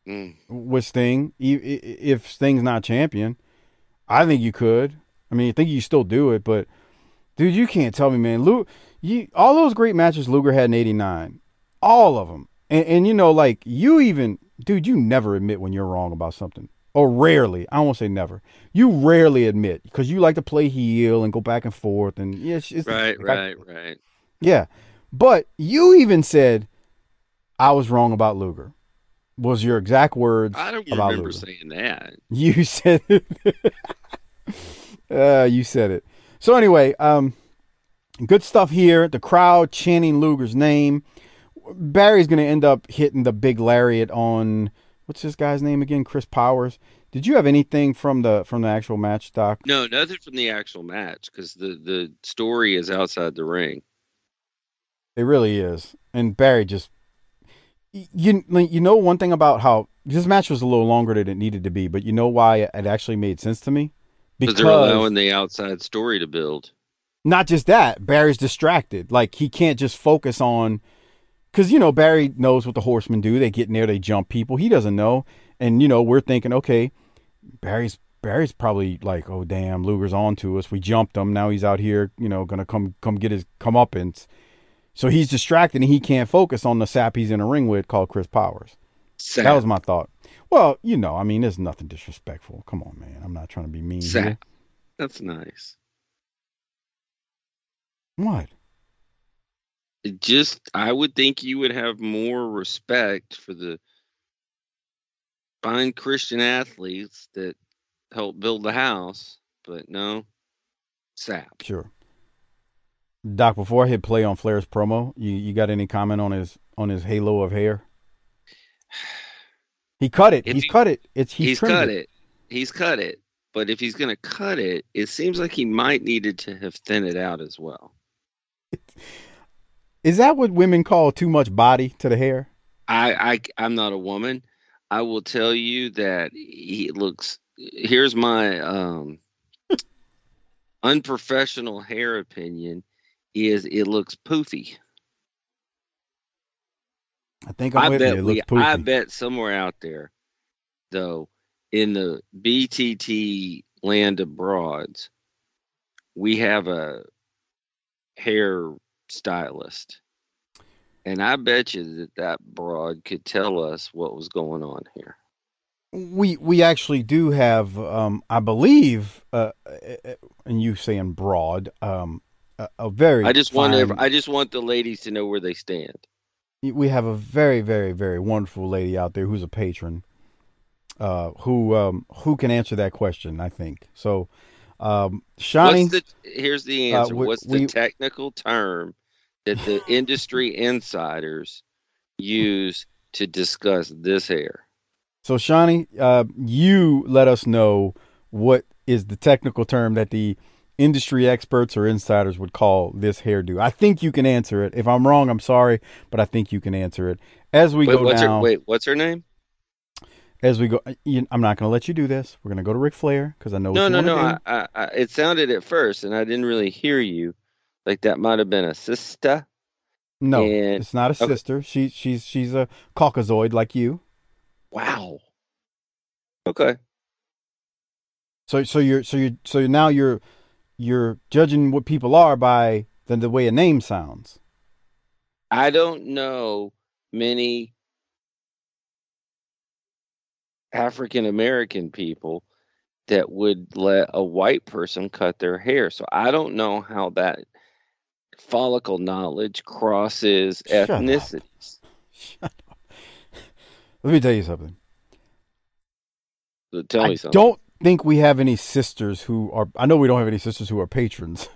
Mm. with Sting, i- i- if Sting's not champion. I think you could. I mean, I think you still do it, but dude, you can't tell me, man. Lu, you all those great matches Luger had in '89, all of them, and, and you know, like you even, dude, you never admit when you're wrong about something, or rarely. I won't say never. You rarely admit because you like to play heel and go back and forth, and yeah, it's, it's Right, like, I- right, right. yeah. But you even said I was wrong about Luger. Was your exact words I don't remember Luger. saying that. You said it. uh, you said it. So anyway, um, good stuff here. The crowd chanting Luger's name. Barry's going to end up hitting the big lariat on what's this guy's name again? Chris Powers. Did you have anything from the from the actual match, Doc? No, nothing from the actual match because the the story is outside the ring. It really is. And Barry just you you know one thing about how this match was a little longer than it needed to be, but you know why it actually made sense to me? Because they're allowing the outside story to build. not just that, Barry's distracted. Like he can't just focus on because you know Barry knows what the horsemen do. They get in there, they jump people. He doesn't know, and you know we're thinking, okay, Barry's Barry's probably like, oh damn, Luger's on to us. We jumped him. Now he's out here, you know, gonna come come get his come up and so he's distracted and he can't focus on the sap he's in a ring with called Chris Powers. Sap. That was my thought. Well, you know, I mean, there's nothing disrespectful. Come on, man. I'm not trying to be mean. here. Sap. That's nice. What? Just I would think you would have more respect for the fine Christian athletes that help build the house, but no. Sap. Sure. Doc, before I hit play on Flair's promo, you, you got any comment on his on his halo of hair? He cut it. If he's he- cut it. It's he's, He's, cut it. He's cut it. But if he's gonna cut it, it seems like he might needed to have thinned it out as well. Is that what women call too much body to the hair? I, I I'm not a woman. I will tell you that he looks. Here's my um unprofessional hair opinion: is it looks poofy. I think I'm I bet we, poofy. I bet somewhere out there, though, in the BTT land of broads, we have a hair stylist, And I bet you that that broad could tell us what was going on here. We we actually do have, um, I believe, uh, uh, and you saying broad, um, a, a very. I just want fine- ev- I just want the ladies to know where they stand. we have a very very very wonderful lady out there who's a patron uh who um who can answer that question i think so um Shawnee, What's the here's the Uh, answer. we- What's the we- technical term that the industry insiders use to discuss this hair? so Shawnee, uh you let us know what is the technical term that the industry experts or insiders would call this hairdo i think you can answer it if i'm wrong i'm sorry but i think you can answer it as we wait, go what's down her wait, what's her name? as we go you, i'm not going to let you do this we're going to go to Ric flair because i know No, what no, no. I, I, I, it sounded at first, and I didn't really hear you. Like that might have been a sister. no and- it's not a okay. sister she she's she's a caucasoid like you Wow. Okay. So so you're so you so now you're you're judging what people are by the, the way a name sounds. I don't know many African American people that would let a white person cut their hair. So I don't know how that follicle knowledge crosses Shut up. ethnicities. Let me tell you something. So tell me I something. don't think we have any sisters who are. I know we don't have any sisters who are patrons.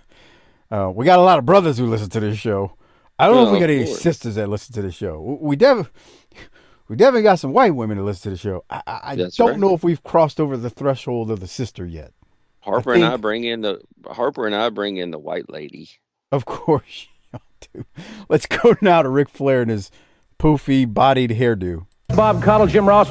Uh, we got a lot of brothers who listen to this show. I don't know if we got of any course. sisters that listen to the show. We- We definitely. We definitely got some white women to listen to the show. I, I, I don't right. know if we've crossed over the threshold of the sister yet. Harper and I bring in the Harper and I bring in the white lady. Of course, y'all. Let's go now to Ric Flair and his poofy bodied hairdo. Bob Caudle, Jim Ross,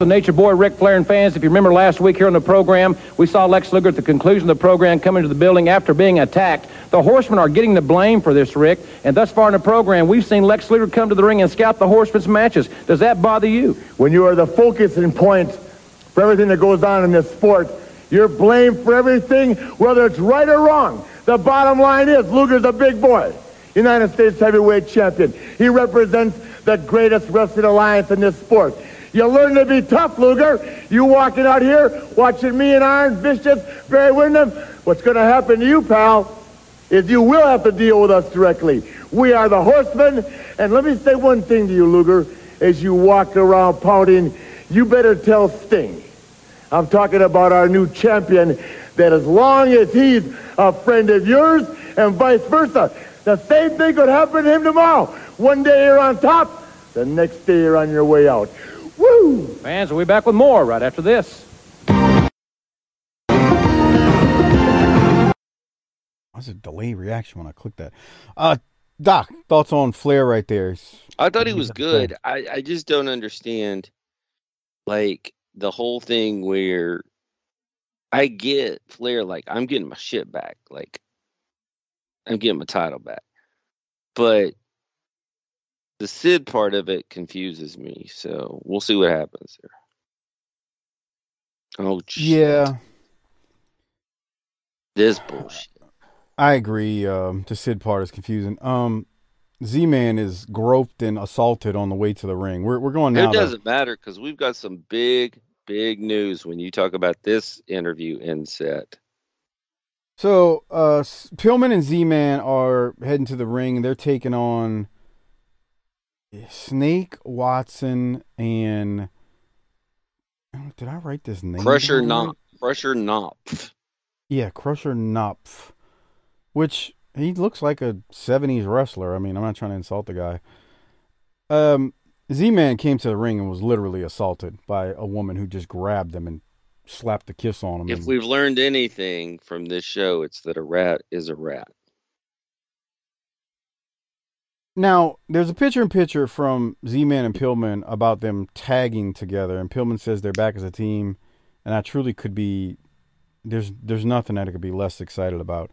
the Nature Boy, Ric Flair, and fans. If you remember last week here on the program, we saw Lex Luger at the conclusion of the program come into the building after being attacked. The Horsemen are getting the blame for this, Ric. And thus far in the program, we've seen Lex Luger come to the ring and scout the Horsemen's matches. Does that bother you? when you are the focus and point for everything that goes on in this sport, you're blamed for everything, whether it's right or wrong. The bottom line is Luger's a big boy, United States heavyweight champion. He represents the greatest wrestling alliance in this sport. You learn to be tough, Luger. You walking out here watching me and Arn Vicious, Barry Windham. What's going to happen to you, pal, is you will have to deal with us directly. We are the horsemen. And let me say one thing to you, Luger. As you walk around pouting, you better tell Sting. I'm talking about our new champion that as long as he's a friend of yours and vice versa, the same thing could happen to him tomorrow. One day you're on top, the next day you're on your way out. Woo! Fans, we'll be back with more right after this. That's a delay reaction when I click that. Uh, Doc, thoughts on Flair right there? I thought he was do you have to good. I, I just don't understand like the whole thing where I get Flair like I'm getting my shit back. Like I'm getting my title back. But the Sid part of it confuses me. So we'll see what happens there. Oh shit. Yeah, This bullshit. I agree. Um, the Sid part is confusing. Um, Z Man is groped and assaulted on the way to the ring. We're we're going now. It doesn't matter because we've got some big, big news when you talk about this interview in set. So, uh, Pillman and Z Man are heading to the ring. They're taking on Snake Watson and. Did I write this name? Crusher? Knopf. Crusher Knopf. Yeah, Crusher Knopf, which he looks like a '70s wrestler. I mean, I'm not trying to insult the guy. Um, Z-Man came to the ring and was literally assaulted by a woman who just grabbed him and slapped a kiss on him. If and- we've learned anything from this show, it's that a rat is a rat. Now, there's a picture in picture from Z-Man and Pillman about them tagging together, and Pillman says they're back as a team, and I truly could be. There's there's nothing that I could be less excited about.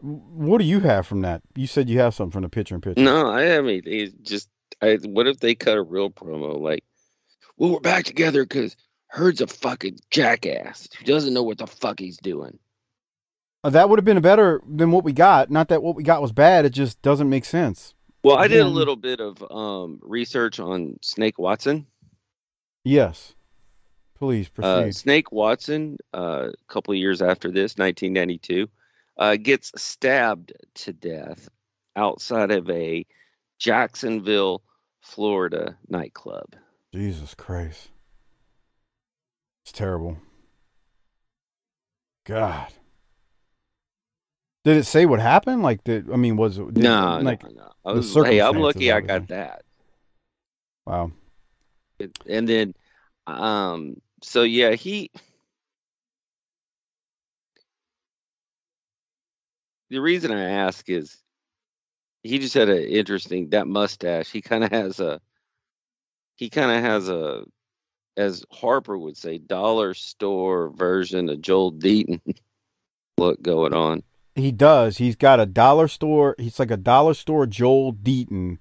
What do you have from that? You said you have something from the picture in picture. No, I, mean, it's just, I, what if they cut a real promo like, well, we're back together because Herd's a fucking jackass who doesn't know what the fuck he's doing. Uh, that would have been better than what we got. Not that what we got was bad; it just doesn't make sense. Well, I did a little bit of um, research on Snake Watson. Yes. Please Uh, proceed. Snake Watson, uh, a couple of years after this, 1992, uh, gets stabbed to death outside of a Jacksonville, Florida nightclub. Jesus Christ. It's terrible. God. Did it say what happened? Like, did I mean, was it? Did, no, like, no, no. I the was, hey, I'm lucky I got that. Wow. It- and then um so yeah he the reason i ask is he just had an interesting that mustache he kind of has a he kind of has a as harper would say dollar store version of joel deaton look going on He does. He's got a dollar store. He's like a dollar store Joel Deaton,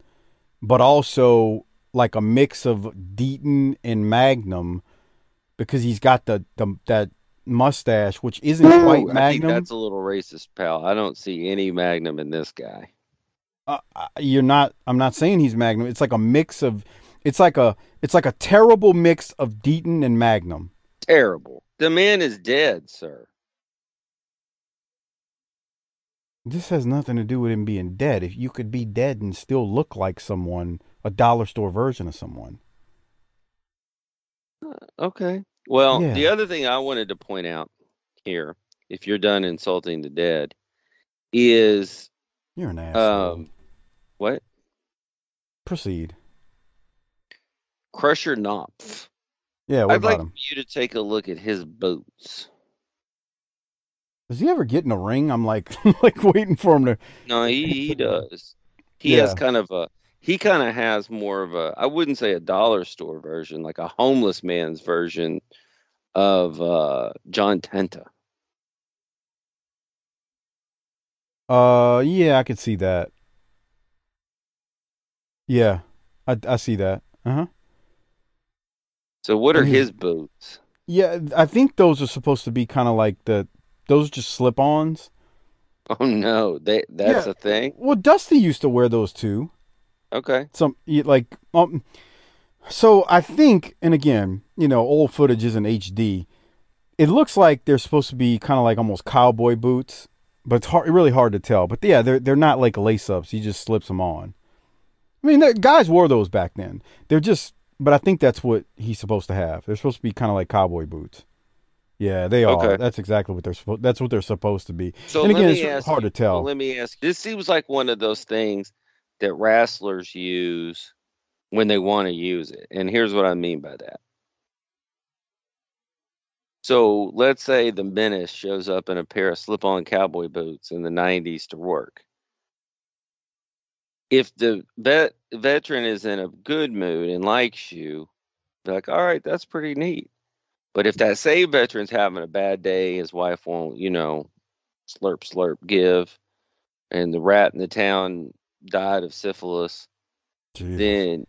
but also like a mix of Deaton and Magnum because he's got the, the that mustache, which isn't quite i think Magnum. that's a little racist pal i don't see any magnum in this guy uh, uh, you're not i'm not saying he's magnum it's like a mix of it's like a it's like a terrible mix of deaton and magnum terrible the man is dead sir this has nothing to do with him being dead if you could be dead and still look like someone a dollar store version of someone Okay. Well, Yeah. the other thing I wanted to point out here, if you're done insulting the dead, is you're an asshole um, what? proceed Crusher Knopf. yeah what I'd about like him you to take a look at his boots. Does he ever get in a ring i'm like like waiting for him to No, he, he does. He has kind of a he kind of has more of a I wouldn't say a dollar store version, like a homeless man's version of uh John Tenta. uh yeah i could see that yeah i, I see that uh-huh So what are his boots? Yeah, I think those are supposed to be kind of like the those just slip-ons. Oh no, they that's Yeah. a thing. Well, Dusty used to wear those too. Okay. Some like um so I think and again, you know, old footage isn't HD. It looks like they're supposed to be kind of like almost cowboy boots, but it's hard, really hard to tell. But yeah, they're they're not like lace-ups. He just slips them on. I mean, the guys wore those back then. They're just but I think that's what he's supposed to have. They're supposed to be kind of like cowboy boots. Yeah, they are. Okay. That's exactly what they're supposed. That's what they're supposed to be. So and again, it's hard you- to tell. let me ask. This seems like one of those things that wrestlers use when they want to use it, and here's what I mean by that. So let's say the menace shows up in a pair of slip-on cowboy boots in the '90s to work. If the vet veteran is in a good mood and likes you, they're like, "All right, that's pretty neat." But if that same veteran's having a bad day, his wife won't, you know, slurp slurp give, and the rat in the town died of syphilis, Jesus. then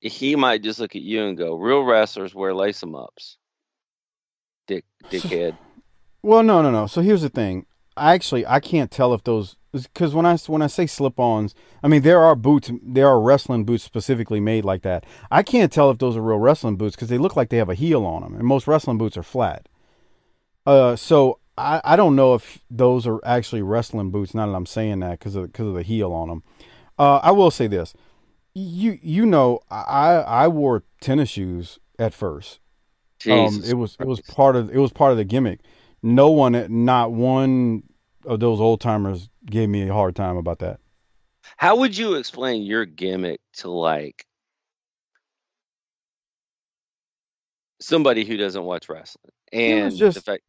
he might just look at you and go, "Real wrestlers wear lace 'em ups." Dick, dickhead. Well, no, no, no. So here's the thing. I actually I can't tell if those because when I when I say slip-ons, I mean there are boots, there are wrestling boots specifically made like that. I can't tell if those are real wrestling boots because they look like they have a heel on them, and most wrestling boots are flat. Uh, so I I don't know if those are actually wrestling boots. Now that I'm saying that because of because of the heel on them. Uh, I will say this. You you know I I wore tennis shoes at first. Um, it was it was part of it was part of the gimmick. No one, not one of those old timers gave me a hard time about that. How would you explain your gimmick to like somebody who doesn't watch wrestling? And just- the fact,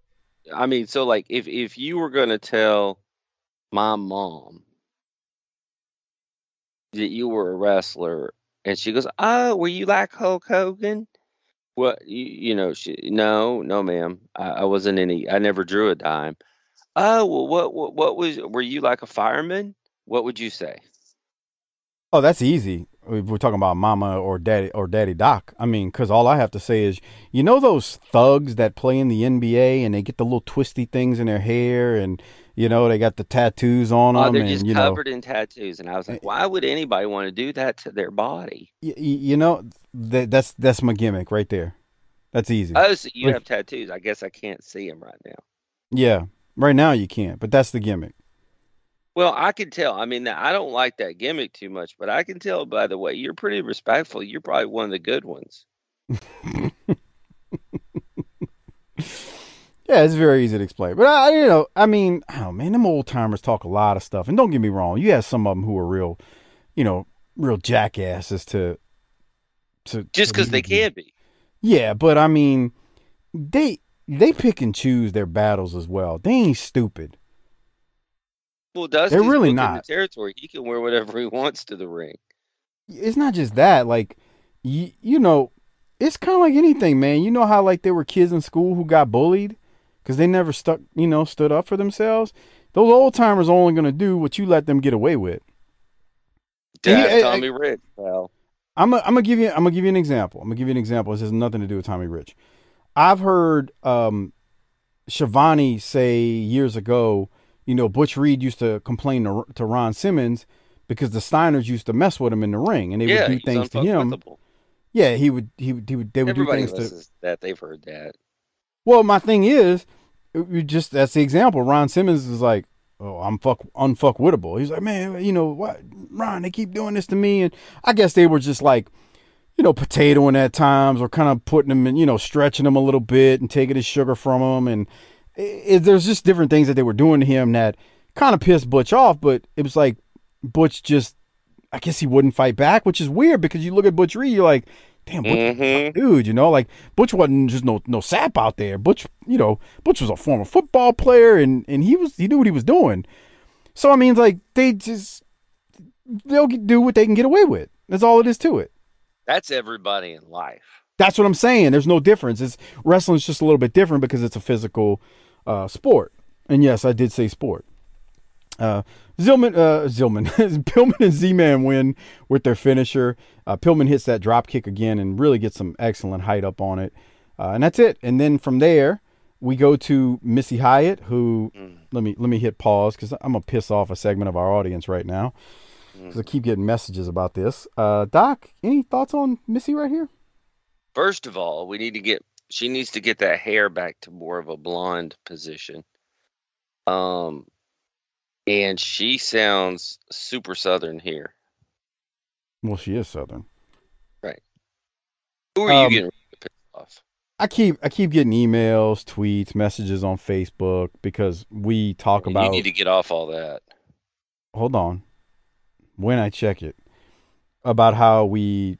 I mean, so like if if you were gonna tell my mom that you were a wrestler, and she goes, "Oh, were you like Hulk Hogan?" What you, you know? She no, no, ma'am. I, I wasn't any. I never drew a dime. Oh well, what what what was? Were you like a fireman? What would you say? Oh, that's easy. We're talking about Mama or Daddy or Daddy Doc, I mean, because all I have to say is, you know, those thugs that play in the NBA and they get the little twisty things in their hair and You know, they got the tattoos on Oh, them, they're and just you know, covered in tattoos, and I was like, eh, why would anybody want to do that to their body? y- y- you know, that that's that's my gimmick right there. That's easy. Oh, so you Like- have tattoos? I guess I can't see them right now. yeah, right now you can't, but that's the gimmick. Well, I can tell. I mean, I don't like that gimmick too much, but I can tell by the way you're pretty respectful. You're probably one of the good ones. Yeah, it's very easy to explain. But I, you know, I mean, oh man, them old timers talk a lot of stuff. And don't get me wrong, you have some of them who are real, you know, real jackasses to, to Just because they can be. Yeah, but I mean, they they pick and choose their battles as well. They ain't stupid. Well, Dusty's really not. the territory. He can wear whatever he wants to the ring. It's not just that. Like, you, you know, it's kind of like anything, man. You know how like there were kids in school who got bullied because they never stuck, you know, stood up for themselves. Those old timers are only gonna do what you let them get away with. Dad, Yeah, I- Tommy Rich, pal. I'm gonna I'm gonna give you I'm gonna give you an example. I'm gonna give you an example. This has nothing to do with Tommy Rich. I've heard um, Shivani say years ago, you know, Butch Reed used to complain to, to Ron Simmons because the Steiners used to mess with him in the ring and they yeah, would do things to him. Yeah, he would he would he would they would Everybody do things to that. They've heard that. Well, my thing is, it- it just that's the example. Ron Simmons is like, oh, I'm fuck unfuckwittable. He's like, man, you know what, Ron? They keep doing this to me, and I guess they were just like, you know, potatoing at times, or kind of putting him in, you know, stretching him a little bit and taking his sugar from him, and it, there's just different things that they were doing to him that kind of pissed Butch off. But it was like Butch just, I guess he wouldn't fight back, which is weird because you look at Butch Reed, you're like. Damn, Butch, tough dude, you know, like Butch wasn't just no no sap out there. Butch, you know, Butch was a former football player, and and he was he knew what he was doing. So I mean, like they just they'll do what they can get away with. That's all it is to it. That's everybody in life. That's what I'm saying. There's no difference. It's wrestling's just a little bit different because it's a physical uh, sport. And yes, I did say sport. Uh, Zillman, uh, Zillman, Pillman and Z-Man win with their finisher. Uh, Pillman hits that drop kick again and really gets some excellent height up on it. Uh, and that's it. And then from there, we go to Missy Hyatt, who let me let me hit pause because I'm gonna piss off a segment of our audience right now because I keep getting messages about this. Uh, Doc, any thoughts on Missy right here? First of all, we need to get she needs to get that hair back to more of a blonde position. Um and she sounds super southern here. Well, she is Southern. Right. Who are you Um, getting pissed off? I keep I keep getting emails, tweets, messages on Facebook because we talk You about. You need to get off all that. hold on, when I check it, about how we,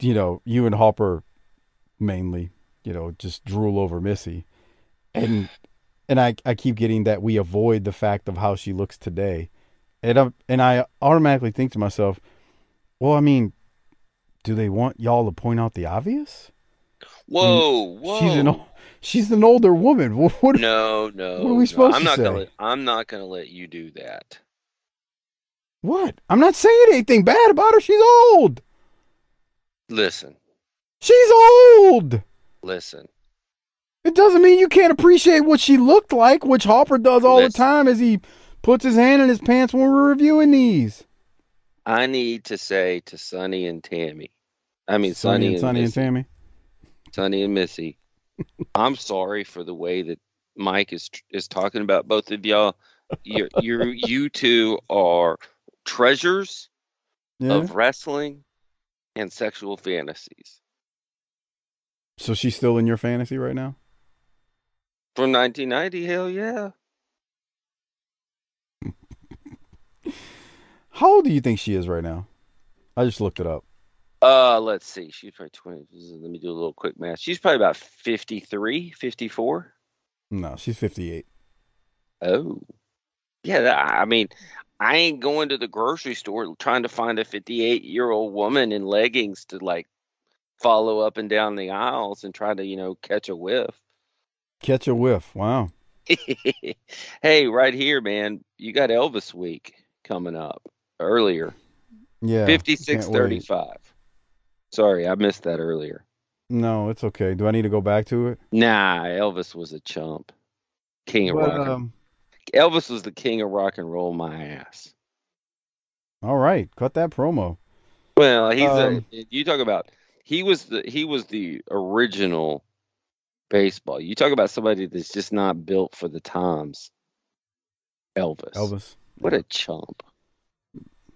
you know, you and Hopper, mainly, you know, just drool over Missy, and and I I keep getting that we avoid the fact of how she looks today, and I and I automatically think to myself, well, I mean, do they want y'all to point out the obvious? Whoa, whoa. She's an she's an older woman. What, what no, no. what are we no, supposed I'm to not say? gonna I'm not gonna let you do that. What? I'm not saying anything bad about her. She's old. Listen, She's old. listen. It doesn't mean you can't appreciate what she looked like, which Hopper does all the time as he puts his hand in his pants when we're reviewing these. I need to say to Sunny and Tammy. I mean Sunny, and and, Sunny and Tammy. Sunny and Missy. I'm sorry for the way that Mike is is talking about both of y'all. You you you two are treasures Yeah. of wrestling and sexual fantasies So she's still in your fantasy right now? From 1990. Hell yeah. How old do you think she is right now? I just looked it up. Uh, let's see. She's probably 20. Let me do a little quick math. She's probably about 53, 54. No, she's 58. Oh, yeah. I mean, I ain't going to the grocery store trying to find a 58 year old woman in leggings to like follow up and down the aisles and try to, you know, catch a whiff. Catch a whiff. Wow. hey, right here, man. You got Elvis week coming up earlier. Yeah. Fifty-six can't wait. thirty-five. Sorry, I missed that earlier. No, it's okay. Do I need to go back to it? Nah, Elvis was a chump. King of But, rock. um, Elvis was the king of rock and roll. My ass. All right, cut that promo. Well, he's Um, a, you talk about he was the he was the original baseball. You talk about somebody that's just not built for the times. Elvis. Elvis. What a chump.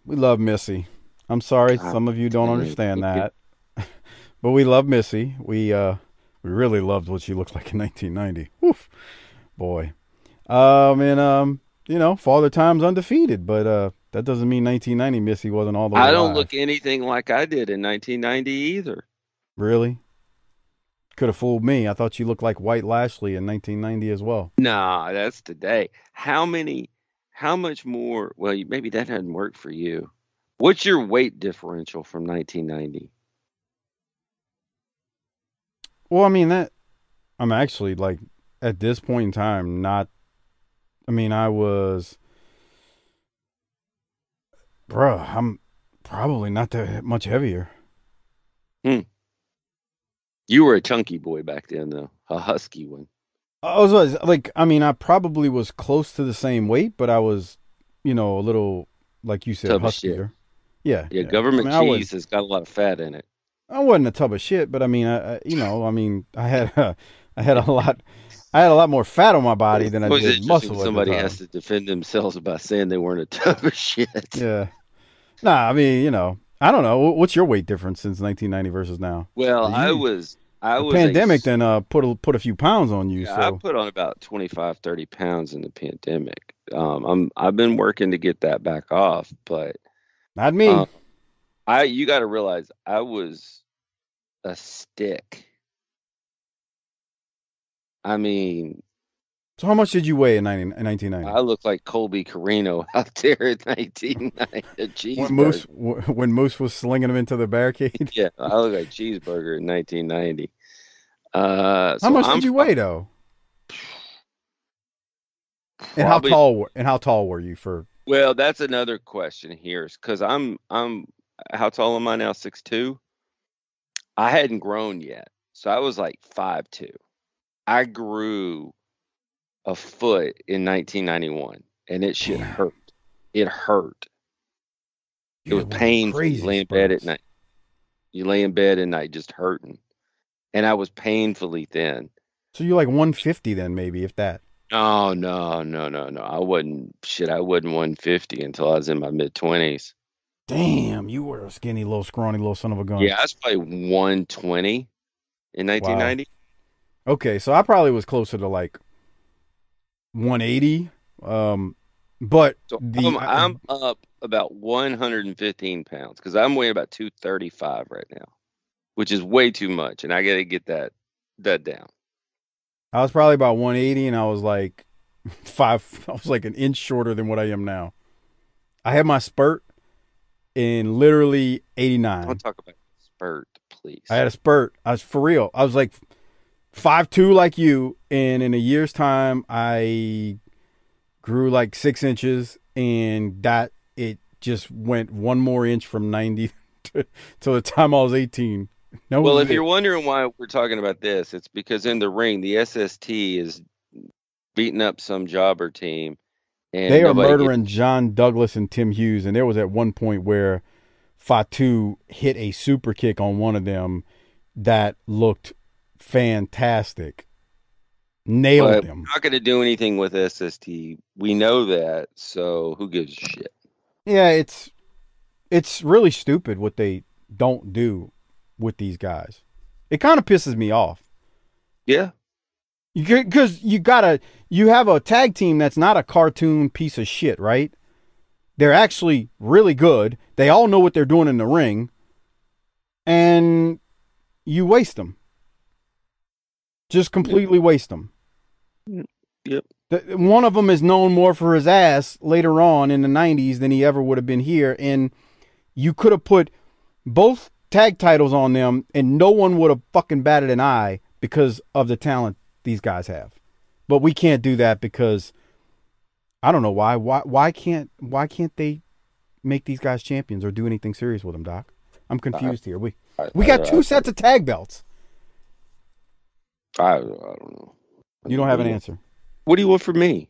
We love Missy. I'm sorry, God some of you don't understand that, but we love Missy. We uh, we really loved what she looked like in 1990. Woof, boy. Um, and um, you know, Father Time's undefeated, but uh, that doesn't mean 1990 Missy wasn't all the way. I don't look anything like I did in 1990 either. really. Could have fooled me. I thought you looked like White Lashley in 1990 as well. Nah, that's today. How many? How much more? Well, you- maybe that hadn't worked for you. What's your weight differential from 1990? Well, I mean that. I'm actually like at this point in time not. I mean, I was. Bruh, I'm probably not that much heavier. Hmm. You were a chunky boy back then, though, a husky one. I was, was like, I mean, I probably was close to the same weight, but I was, you know, a little, like you said, Tub huskier. Yeah, Yeah, government I mean, I was- cheese has got a lot of fat in it. I wasn't a tub of shit, but I mean, I, I you know, I mean, I had, uh, I had a lot, I had a lot more fat on my body than I did muscle. when at the somebody has to defend themselves by saying they weren't a tub of shit. Yeah. Nah, I mean, you know, I don't know. What's your weight difference since 1990 versus now? Well, You- I was, I The was a pandemic then uh put a, put a few pounds on you. Yeah, I put on about 25, 30 pounds in the pandemic. Um, I'm I've been working to get that back off, but not me. um, I you got to realize I was a stick. I mean, so how much did you weigh in, 90, in 1990? I looked like Colby Corino out there in 1990. a when Moose when Moose was slinging him into the barricade. Yeah, I look like cheeseburger in 1990. Uh, how much I'm did you weigh though? And how tall were and how tall were you for? Well, that's another question here, because I'm I'm how tall am I now? Six two. I hadn't grown yet, so I was like five two. I grew a foot in 1991, and it shit hurt. It hurt. It was had one of the painful. You lay in bed at night. You lay in bed at night just hurting, and I was painfully thin. So you're like 150 then, maybe if that. Oh no, no, no, no! I wasn't shit. I wasn't 150 until I was in my mid 20s. Damn, you were a skinny little scrawny little son of a gun. Yeah, I was probably 120 in 1990. Okay, so I probably was closer to like 180. Um, but So the I'm, I'm up about 115 pounds because I'm weighing about 235 right now, which is way too much, and I got to get that that down. I was probably about 180, and I was like five. I was like an inch shorter than what I am now. I had my spurt in literally 89. Don't talk about spurt, please. I had a spurt. I was for real. I was like five two like you, and in a year's time, I grew like six inches, and that it just went one more inch from 90 to, to the time I was 18. No, well, if you're wondering why we're talking about this, it's because in the ring, the SST is beating up some jobber team, and they are nobody gets- murdering John Douglas and Tim Hughes, and there was at one point where Fatu hit a super kick on one of them that looked fantastic. Nailed but him. We're not going to do anything with SST. We know that, so who gives a shit? Yeah, it's it's really stupid what they don't do with these guys. It kind of pisses me off. Yeah. You because you gotta you have a tag team that's not a cartoon piece of shit, right? They're actually really good. They all know what they're doing in the ring, and you waste them. Just completely waste them. Yep. One of them is known more for his ass later on in the 90s than he ever would have been here. And you could have put both tag titles on them, and no one would have fucking batted an eye because of the talent these guys have. But we can't do that because I don't know why. Why why can't why can't they make these guys champions or do anything serious with them, Doc? I'm confused here. We I- we got I- two sets of tag belts. I, I don't know. You don't have an answer. What do you want from me?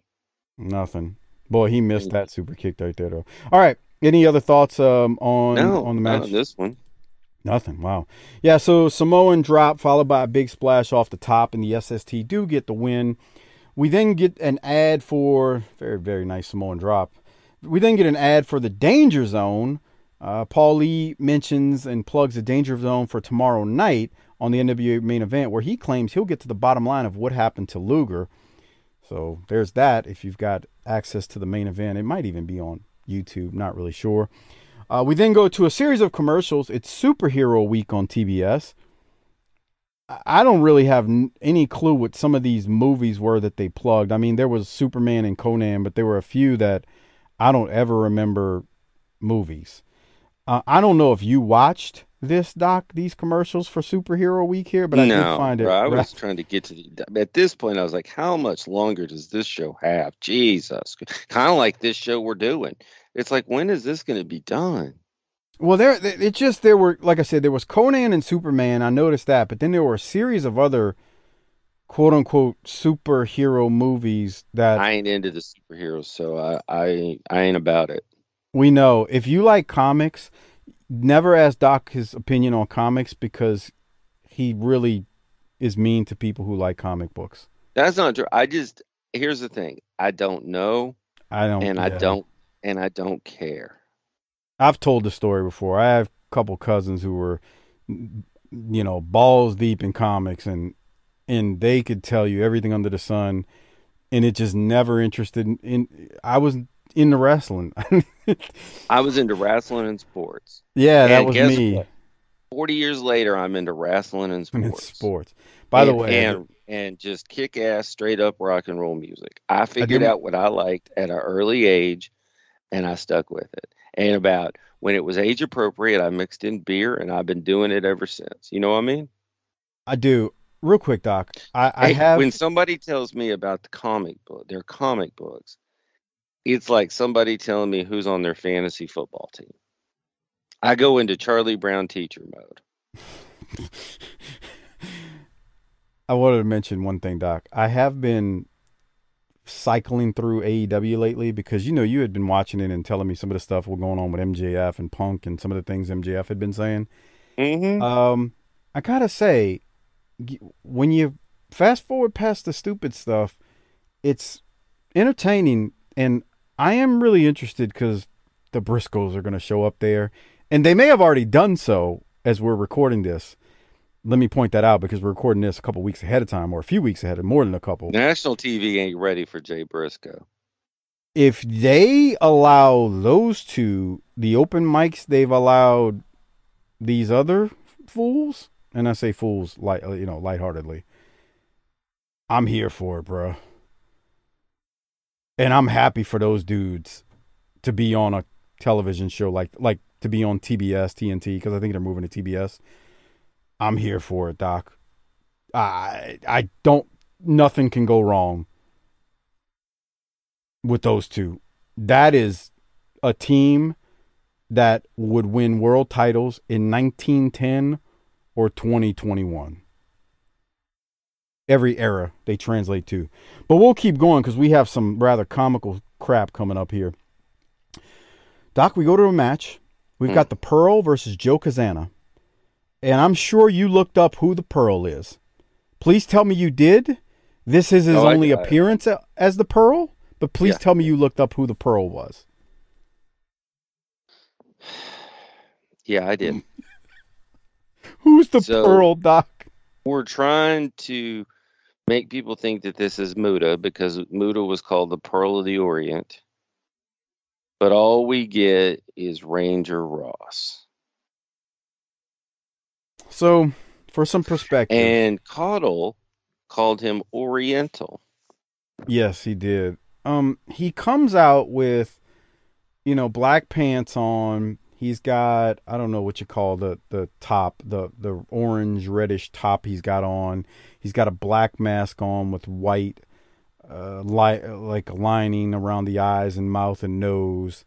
Nothing. Boy, he missed that super kick right there, though. All right. Any other thoughts um, on No, on the match? on this one. Nothing. Wow. Yeah. So Samoan drop followed by a big splash off the top, and the SST do get the win. We then get an ad for very very nice Samoan drop. We then get an ad for the Danger Zone. Uh, Paul Lee mentions and plugs the Danger Zone for tomorrow night on the NWA main event, where he claims he'll get to the bottom line of what happened to Luger. So there's that. If you've got access to the main event, it might even be on YouTube. Not really sure. Uh, we then go to a series of commercials. It's Superhero Week on TBS. I- don't really have any clue what some of these movies were that they plugged. I mean, there was Superman and Conan, but there were a few that I don't ever remember movies. Uh, I don't know if you watched this doc, these commercials for Superhero Week here, but I no, did find it. bro, I was trying to get to the. At this point, I was like, how much longer does this show have? Jesus, kind of like this show we're doing. It's like, when is this going to be done? Well, there it just there were like I said there was Conan and Superman. I noticed that, but then there were a series of other quote unquote superhero movies that I ain't into the superheroes, so I, I, I ain't about it. we know. If you like comics, never ask Doc his opinion on comics because he really is mean to people who like comic books. That's not true. I just here's the thing. I don't know, I don't and I don't, and I don't care. I've told the story before. I have a couple cousins who were, you know, balls deep in comics, and and they could tell you everything under the sun, and it just never interested in. in I was into wrestling. I was into wrestling and sports. yeah, that And was me. what? Forty years later, I'm into wrestling and And sports. it's sports. By the way, and and just kick ass, straight up rock and roll music. I figured didn't- out what I liked at an early age, and I stuck with it. And about when it was age appropriate, I mixed in beer, and I've been doing it ever since. You know what I mean? I do. Real quick, Doc. I, I Hey, have. when somebody tells me about the comic book, their comic books, it's like somebody telling me who's on their fantasy football team. I go into Charlie Brown teacher mode. I wanted to mention one thing, Doc. I have been cycling through AEW lately because you know you had been watching it and telling me some of the stuff was going on with MJF and Punk and some of the things MJF had been saying. Mm-hmm. Um, I gotta say, when you fast forward past the stupid stuff, it's entertaining, and I am really interested because the Briscoes are going to show up there, and they may have already done so as we're recording this. Let me point that out because we're recording this a couple weeks ahead of time, or a few weeks ahead, of more than a couple. National TV ain't ready for Jay Briscoe. if they allow those two the open mics they've allowed these other fools, and I say fools light you know lightheartedly, I'm here for it, bro. And I'm happy for those dudes to be on a television show like like to be on TBS, TNT, because I think they're moving to TBS. I'm here for it, Doc. I I don't. Nothing can go wrong with those two. That is a team that would win world titles in 1910 or 2021. Every era they translate to. But we'll keep going because we have some rather comical crap coming up here. Doc, we go to a match. We've hmm. got the Pearl versus Joe Cazana. And I'm sure you looked up who the Pearl is. Please tell me you did. This is his Oh, only I- appearance as the Pearl, but please Yeah. tell me you looked up who the Pearl was. Yeah, I did. Who's the So- Pearl, Doc? We're trying to make people think that this is Muta because Muta was called the Pearl of the Orient. But all we get is Ranger Ross. So, for some perspective, And Caudle called him Oriental. yes, he did. Um, he comes out with, you know, black pants on. He's got I don't know what you call the the top, the the orange reddish top he's got on. He's got a black mask on with white, uh, light like lining around the eyes and mouth and nose.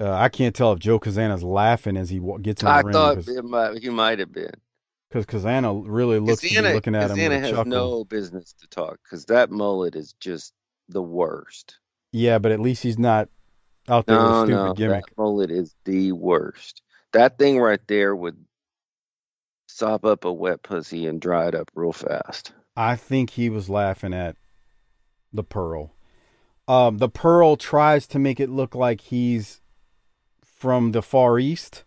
Uh, I can't tell if Joe Cazana's laughing as he gets in the I ring thought it might, he might have been. Because Cazana really looks to be looking at him Cazana has no business to talk because that mullet is just the worst. Yeah, but at least he's not out there with a No, stupid no, gimmick. that mullet is the worst. That thing right there would sop up a wet pussy and dry it up real fast. I think he was laughing at the Pearl. Um, the Pearl tries to make it look like he's from the Far East,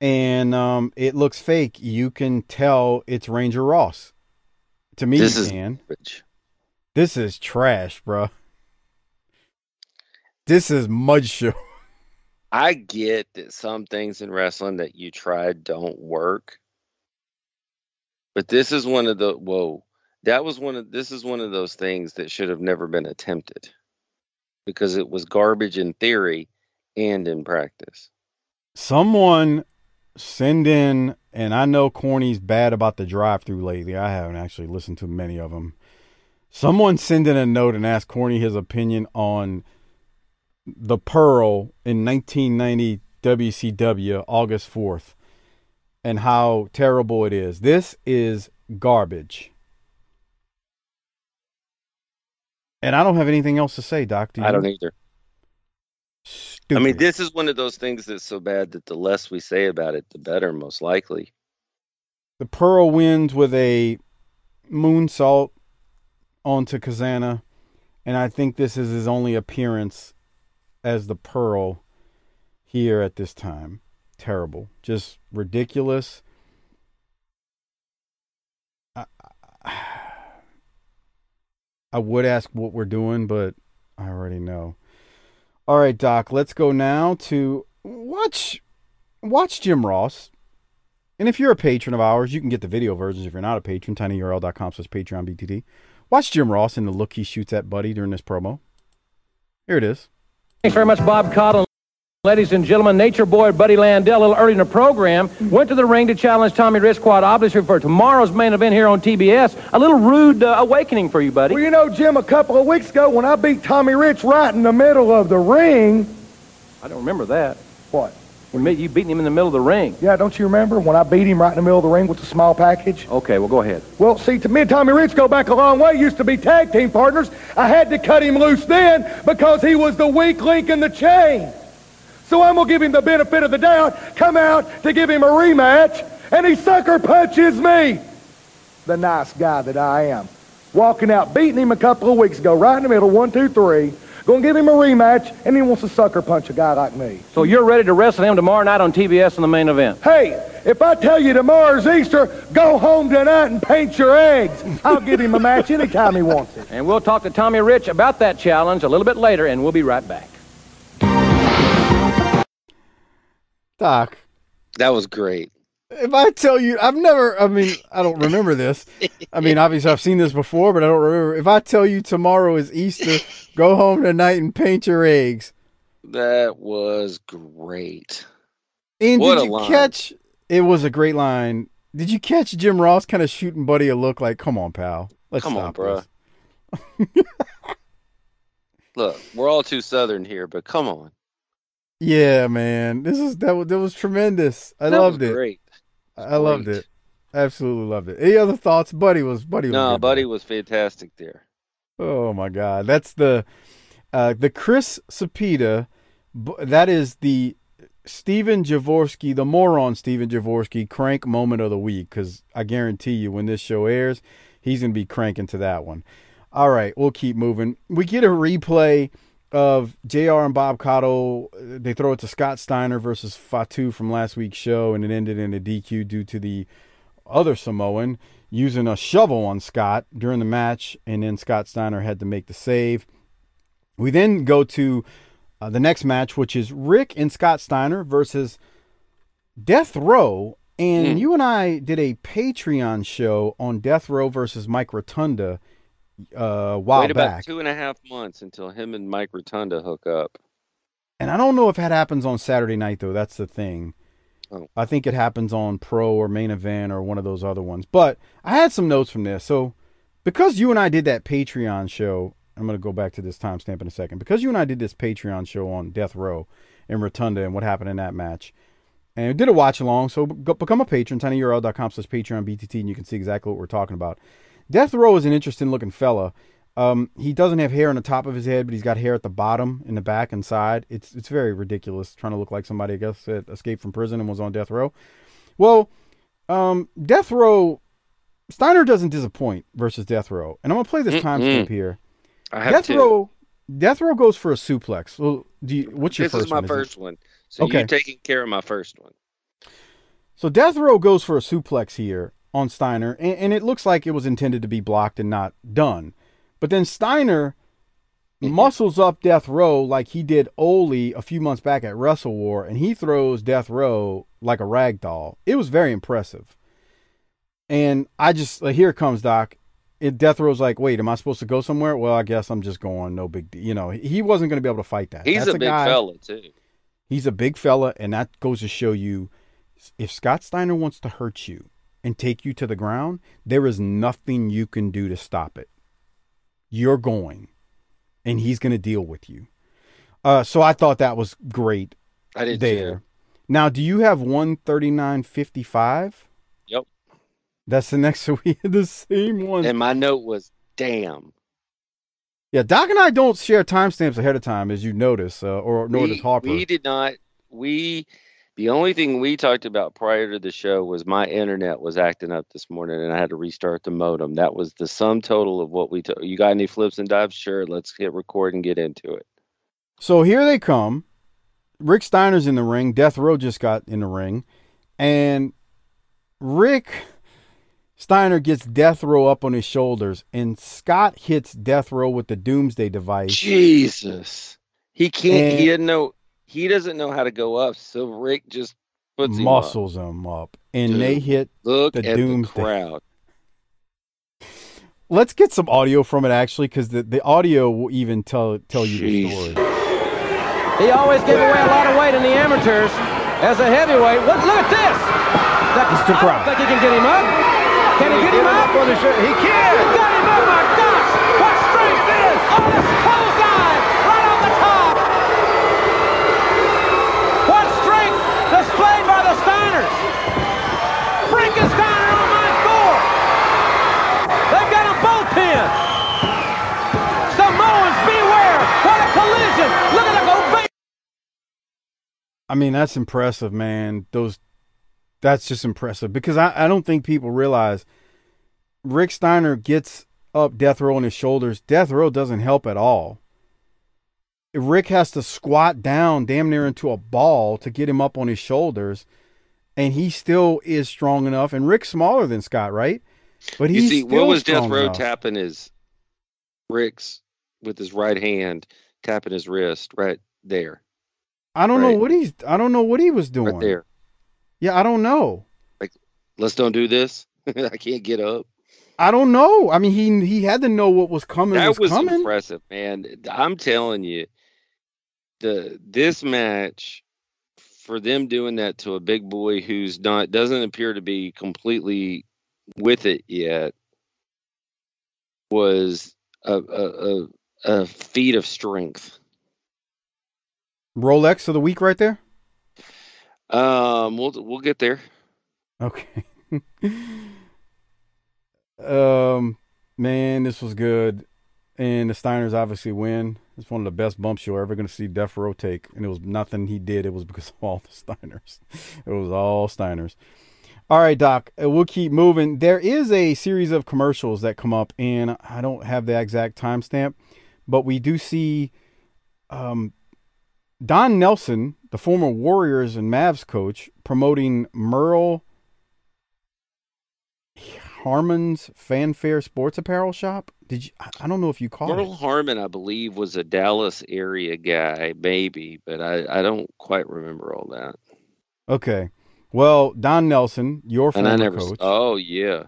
and um, it looks fake. You can tell it's Ranger Ross. To me, This you is can. garbage. This is trash, bro. This is mud show. I get that some things in wrestling that you tried don't work. But this is one of the whoa. That was one of this is one of those things that should have never been attempted. Because it was garbage in theory and in practice. Someone send in, and I know Corny's bad about the drive-through lately. I haven't actually listened to many of them. Someone send in a note and ask Corny his opinion on the Pearl in 1990 WCW August 4th and how terrible it is. This is garbage. And I don't have anything else to say, Doc. Do I don't either. Stupid. I mean, this is one of those things that's so bad that the less we say about it, the better, most likely. The Pearl wins with a moonsault onto Cazana, and I think this is his only appearance as the Pearl here at this time. Terrible, just ridiculous. I, I would ask what we're doing, but I already know. All right, Doc, let's go now to watch watch Jim Ross. And if you're a patron of ours, you can get the video versions. If you're not a patron, tinyurl.com slash Patreon BTT. Watch Jim Ross and the look he shoots at Buddy during this promo. Here it is. Thanks very much, Bob Caudle. Ladies and gentlemen, Nature Boy Buddy Landel, a little early in the program, went to the ring to challenge Tommy Rich Quad obviously for tomorrow's main event here on TBS. A little rude uh, awakening for you, buddy. Well, you know, Jim, a couple of weeks ago when I beat Tommy Rich right in the middle of the ring. I don't remember that. What? You beating him in the middle of the ring? Yeah, don't you remember when I beat him right in the middle of the ring with the small package? Okay, well, go ahead. Well, see, to me and Tommy Rich go back a long way. Used to be tag team partners. I had to cut him loose then because he was the weak link in the chain. So I'm gonna give him the benefit of the doubt. Come out to give him a rematch, and he sucker punches me. The nice guy that I am. Walking out, beating him a couple of weeks ago, right in the middle, one, two, three. Gonna give him a rematch, and he wants to sucker punch a guy like me. So you're ready to wrestle him tomorrow night on TBS in the main event? Hey, if I tell you tomorrow's Easter, go home tonight and paint your eggs. I'll give him a match anytime he wants it. And we'll talk to Tommy Rich about that challenge a little bit later, and we'll be right back. Doc, That was great. If I tell you, I've never, I mean, I don't remember this. I mean, obviously I've seen this before, but I don't remember. If I tell you tomorrow is Easter, go home tonight and paint your eggs. That was great. And What did you line. catch? It was a great line. Did you catch Jim Ross kind of shooting Buddy a look like, "Come on, pal, let's Come on, this." Look, we're all too southern here, but come on. Yeah, man, this is that was that was tremendous. I That loved was it. Great. I loved it. Absolutely loved it. Any other thoughts? Buddy was Buddy. Was No, good, Buddy man. was fantastic there. Oh my God, that's the uh, the Chris Sapita. That is the Steven Javorsky, the moron Steven Javorsky crank moment of the week. Because I guarantee you, when this show airs, he's gonna be cranking to that one. All right, we'll keep moving. We get a replay of Jr. and Bob Caudle. They throw it to Scott Steiner versus Fatu from last week's show, and it ended in a DQ due to the other Samoan using a shovel on Scott during the match, and then Scott Steiner had to make the save. We then go to uh, the next match, which is Rick and Scott Steiner versus Death Row. And Hmm. you and I did a Patreon show on Death Row versus Mike Rotunda uh, a while Wait about back. two and a half months until him and Mike Rotunda hook up. And I don't know if that happens on Saturday night though. That's the thing. Oh. I think it happens on Pro or Main Event or one of those other ones. But I had some notes from this. So because you and I did that Patreon show, I'm going to go back to this timestamp in a second. Because you and I did this Patreon show on Death Row and Rotunda and what happened in that match. And we did a watch along. So go, become a patron, tinyurl.com slash Patreon BTT, and you can see exactly what we're talking about. Death Row is an interesting looking fella. Um, he doesn't have hair on the top of his head, but he's got hair at the bottom, in the back, and side. It's it's very ridiculous, trying to look like somebody I guess that escaped from prison and was on death row. Well, um, death row. Steiner doesn't disappoint versus death row, and I'm gonna play this Mm-mm. timestamp here. I have Death two. row. Death row goes for a suplex. Well, do you, what's your This first is my one? First one. So Okay. you're taking care of my first one. So Death Row goes for a suplex here on Steiner, and, and it looks like it was intended to be blocked and not done. But then Steiner mm-hmm. muscles up Death Row like he did Ole a few months back at Wrestle War, and he throws Death Row like a rag doll. It was very impressive. And I just like, here comes Doc. It Death Row's like, wait, am I supposed to go somewhere? Well, I guess I'm just going. No big deal. You know, he wasn't going to be able to fight that. He's That's a big guy- fella too. He's a big fella, and that goes to show you if Scott Steiner wants to hurt you and take you to the ground, there is nothing you can do to stop it. You're going, and he's going to deal with you. Uh, so I thought that was great I did there. too. Now, do you have 139.55? Yep. That's the next we had the same one. And my note was, "Damn." yeah, Doc and I don't share timestamps ahead of time, as you notice, uh, or nor does we, Harper. we did not. We the only thing we talked about prior to the show was my internet was acting up this morning, and I had to restart the modem. That was the sum total of what we took. You got any flips and dives? Sure, let's hit record and get into it. So here they come. Rick Steiner's in the ring. Death Row just got in the ring. And Rick Steiner gets Death Row up on his shoulders. And Scott hits Death Row with the Doomsday device. Jesus, he can't. And- he didn't know. He doesn't know how to go up. So Rick just puts him up. muscles him up. And Dude, they hit Look the at Doomsday. the crowd. Let's get some audio from it actually, because the, the audio will even tell tell you the story. He always gave away a lot of weight in the amateurs. As a heavyweight, look, look at this. That, It's the I crowd. don't think he can get him up. Can he get him up? He can. He got him up. My gosh, what strength is! Oh, this clothesline right on the top. What strength displayed by the Steiners. Frankensteiner on my four. They've got them both pinned. Samoans, beware! What a collision! Look at them go big. I mean, that's impressive, man. Those that's just impressive because I, I don't think people realize Rick Steiner gets up Death Row on his shoulders. Death Row doesn't help at all. Rick has to squat down damn near into a ball to get him up on his shoulders, and he still is strong enough. And Rick's smaller than Scott, right? But You see, still what was Death Row enough. tapping his Rick's with his right hand, tapping his wrist right there, I don't know what he's. I don't know what he was doing. right there. Yeah, I don't know. Like, let's don't do this. I can't get up. I don't know. I mean, he he had to know what was coming. That was coming. impressive, man. I'm telling you, the this match for them doing that to a big boy who's not doesn't appear to be completely with it yet was a a, a, a feat of strength. Rolex of the week, right there. Um, we'll we'll get there. Okay. um, man, this was good, and the Steiners obviously win. It's one of the best bumps you're ever going to see Death Row take, and it was nothing he did. It was because of all the Steiners. It was all Steiners. All right, Doc, uh, we'll keep moving. There is a series of commercials that come up, and I don't have the exact timestamp, but we do see um, Don Nelson, the former Warriors and Mavs coach, promoting Merle Harmon's Fanfare Sports Apparel Shop. Did you? I- don't know if you caught Merle it. Harmon, I believe, was a Dallas area guy, maybe, but I, I don't quite remember all that. Okay. Well, Don Nelson, your And former I never. coach. Oh yeah,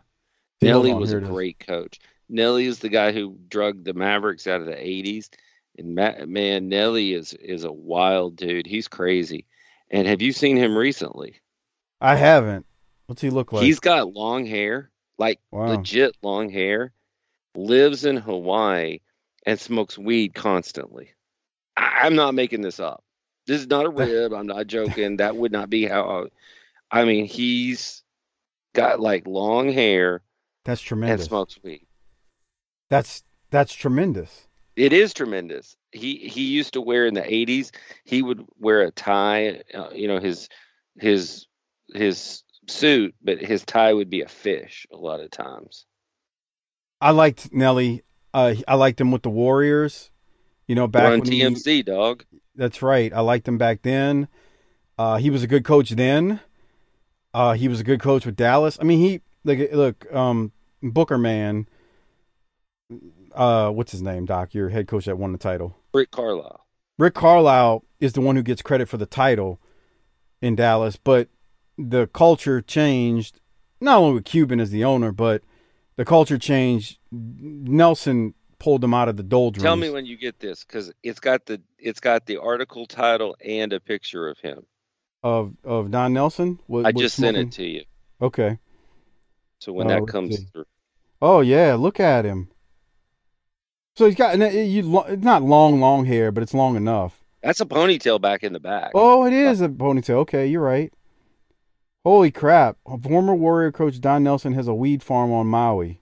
Nelly oh, was a is. great coach. Nelly is the guy who drugged the Mavericks out of the '80s, and Ma- man, Nelly is is a wild dude. He's crazy. And have you seen him recently? I haven't. What's he look like? He's got long hair, like Wow. legit long hair. Lives in Hawaii and smokes weed constantly. I- I'm not making this up. This is not a rib. I'm not joking. That would not be how. I, I mean, he's got like long hair That's tremendous. and smokes weed. That's That's tremendous. It is tremendous. He he used to wear in the '80s. He would wear a tie. Uh, you know his his his suit, but his tie would be a fish a lot of times. I liked Nelly. Uh, I liked him with the Warriors. You know, back Run when he- TMC dog. That's right. I liked him back then. Uh, he was a good coach then. Uh, he was a good coach with Dallas. I mean, he look look um, Booker man. Uh, what's his name, Doc? Your head coach that won the title. Rick Carlisle. Rick Carlisle is the one who gets credit for the title in Dallas, but the culture changed. Not only with Cuban as the owner, but the culture changed. Nelson pulled them out of the doldrums. Tell me when you get this because it's got the it's got the article title and a picture of him. of of Don Nelson. Wa- I just sent it to you. Okay. So when Oh, that comes through, Oh yeah, look at him. So he's got you. It's not long, long hair, but it's long enough. that's a ponytail back in the back. Oh, it is a ponytail. Okay, you're right. Holy crap! Former Warrior coach Don Nelson has a weed farm on Maui.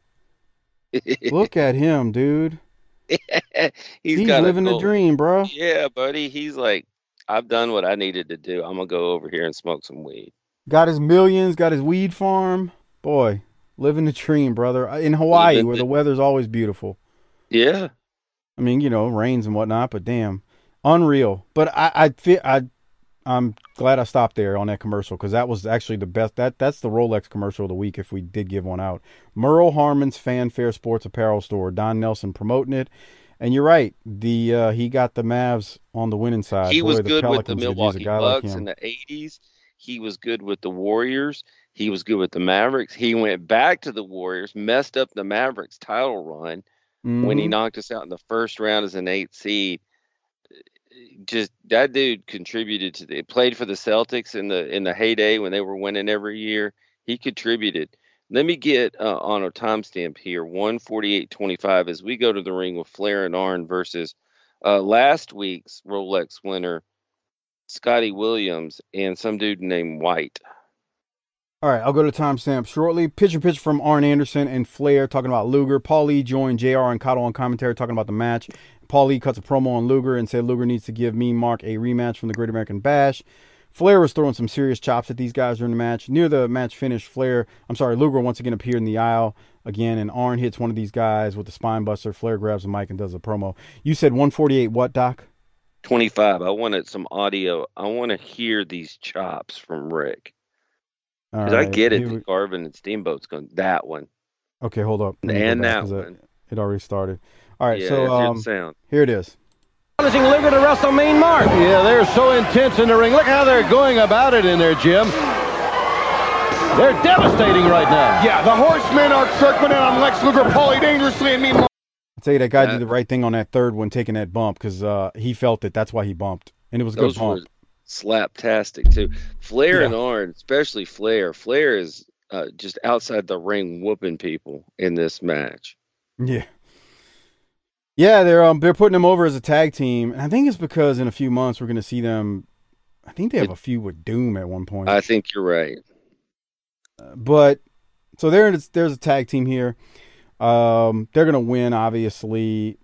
Look at him, dude. he's He's, got a living the dream, bro. Yeah, buddy. He's like, I've done what I needed to do. I'm gonna go over here and smoke some weed. Got his millions. Got his weed farm. Boy, living the dream, brother. In Hawaii, Living where the- the weather's always beautiful. Yeah. I mean, you know, rains and whatnot, but damn, unreal. But I, I feel I, I'm glad I stopped there on that commercial because that was actually the best. That that's the Rolex commercial of the week if we did give one out. Merle Harmon's Fanfare Sports Apparel Store. Don Nelson promoting it, and you're right. The uh, he got the Mavs on the winning side. he Boy, was the good with the use a Milwaukee guy like Bucks in the '80s. He was good with the Warriors. He was good with the Mavericks. He went back to the Warriors, messed up the Mavericks title run when he Mhm. knocked us out in the first round as an eight seed. Just that dude contributed to the played for the Celtics in the in the heyday when they were winning every year. He contributed. Let me get uh, on a timestamp here, one forty eight twenty five, as we go to the ring with Flair and Arn versus uh, last week's Rolex winner, Scotty Williams, and some dude named White. All right, I'll go to timestamp shortly. Picture pitch from Arn Anderson and Flair talking about Luger. Paul Lee joined JR and Caudle on commentary talking about the match. Paul Lee cuts a promo on Luger and said Luger needs to give me Mark a rematch from the Great American Bash. Flair was throwing some serious chops at these guys during the match. Near the match finish, Flair, I'm sorry, Luger once again appeared in the aisle again, and Arn hits one of these guys with the spine buster. Flair grabs the mic and does a promo. You said 148 what, Doc? 25. I wanted some audio. I want to hear these chops from Rick. All Because I get it. here we- that Garvin and Steamboat's going that one. Okay, hold up. Let And back that 'cause, one. It already started. All right, Yeah, so let's hear the um, sound. here it is. Challenging Luger to wrestle Mean Mark. Yeah, they're so intense in the ring. Look how they're going about it in there, Jim. They're devastating right now. Yeah, the horsemen are circling in on Lex Luger, Paulie dangerously, and meanwhile. I'll tell you that guy That- did the right thing on that third one, taking that bump because uh, he felt it. That's why he bumped, and it was a good Those were bump. Slaptastic, too. Flair Yeah. and Arn, especially Flair. Flair is uh, just outside the ring whooping people in this match. Yeah, yeah. They're um they're putting them over as a tag team, and I think it's because in a few months we're going to see them. I think they have a feud with Doom at one point. I think you're right. but so there there's a tag team here. Um, they're gonna win, obviously.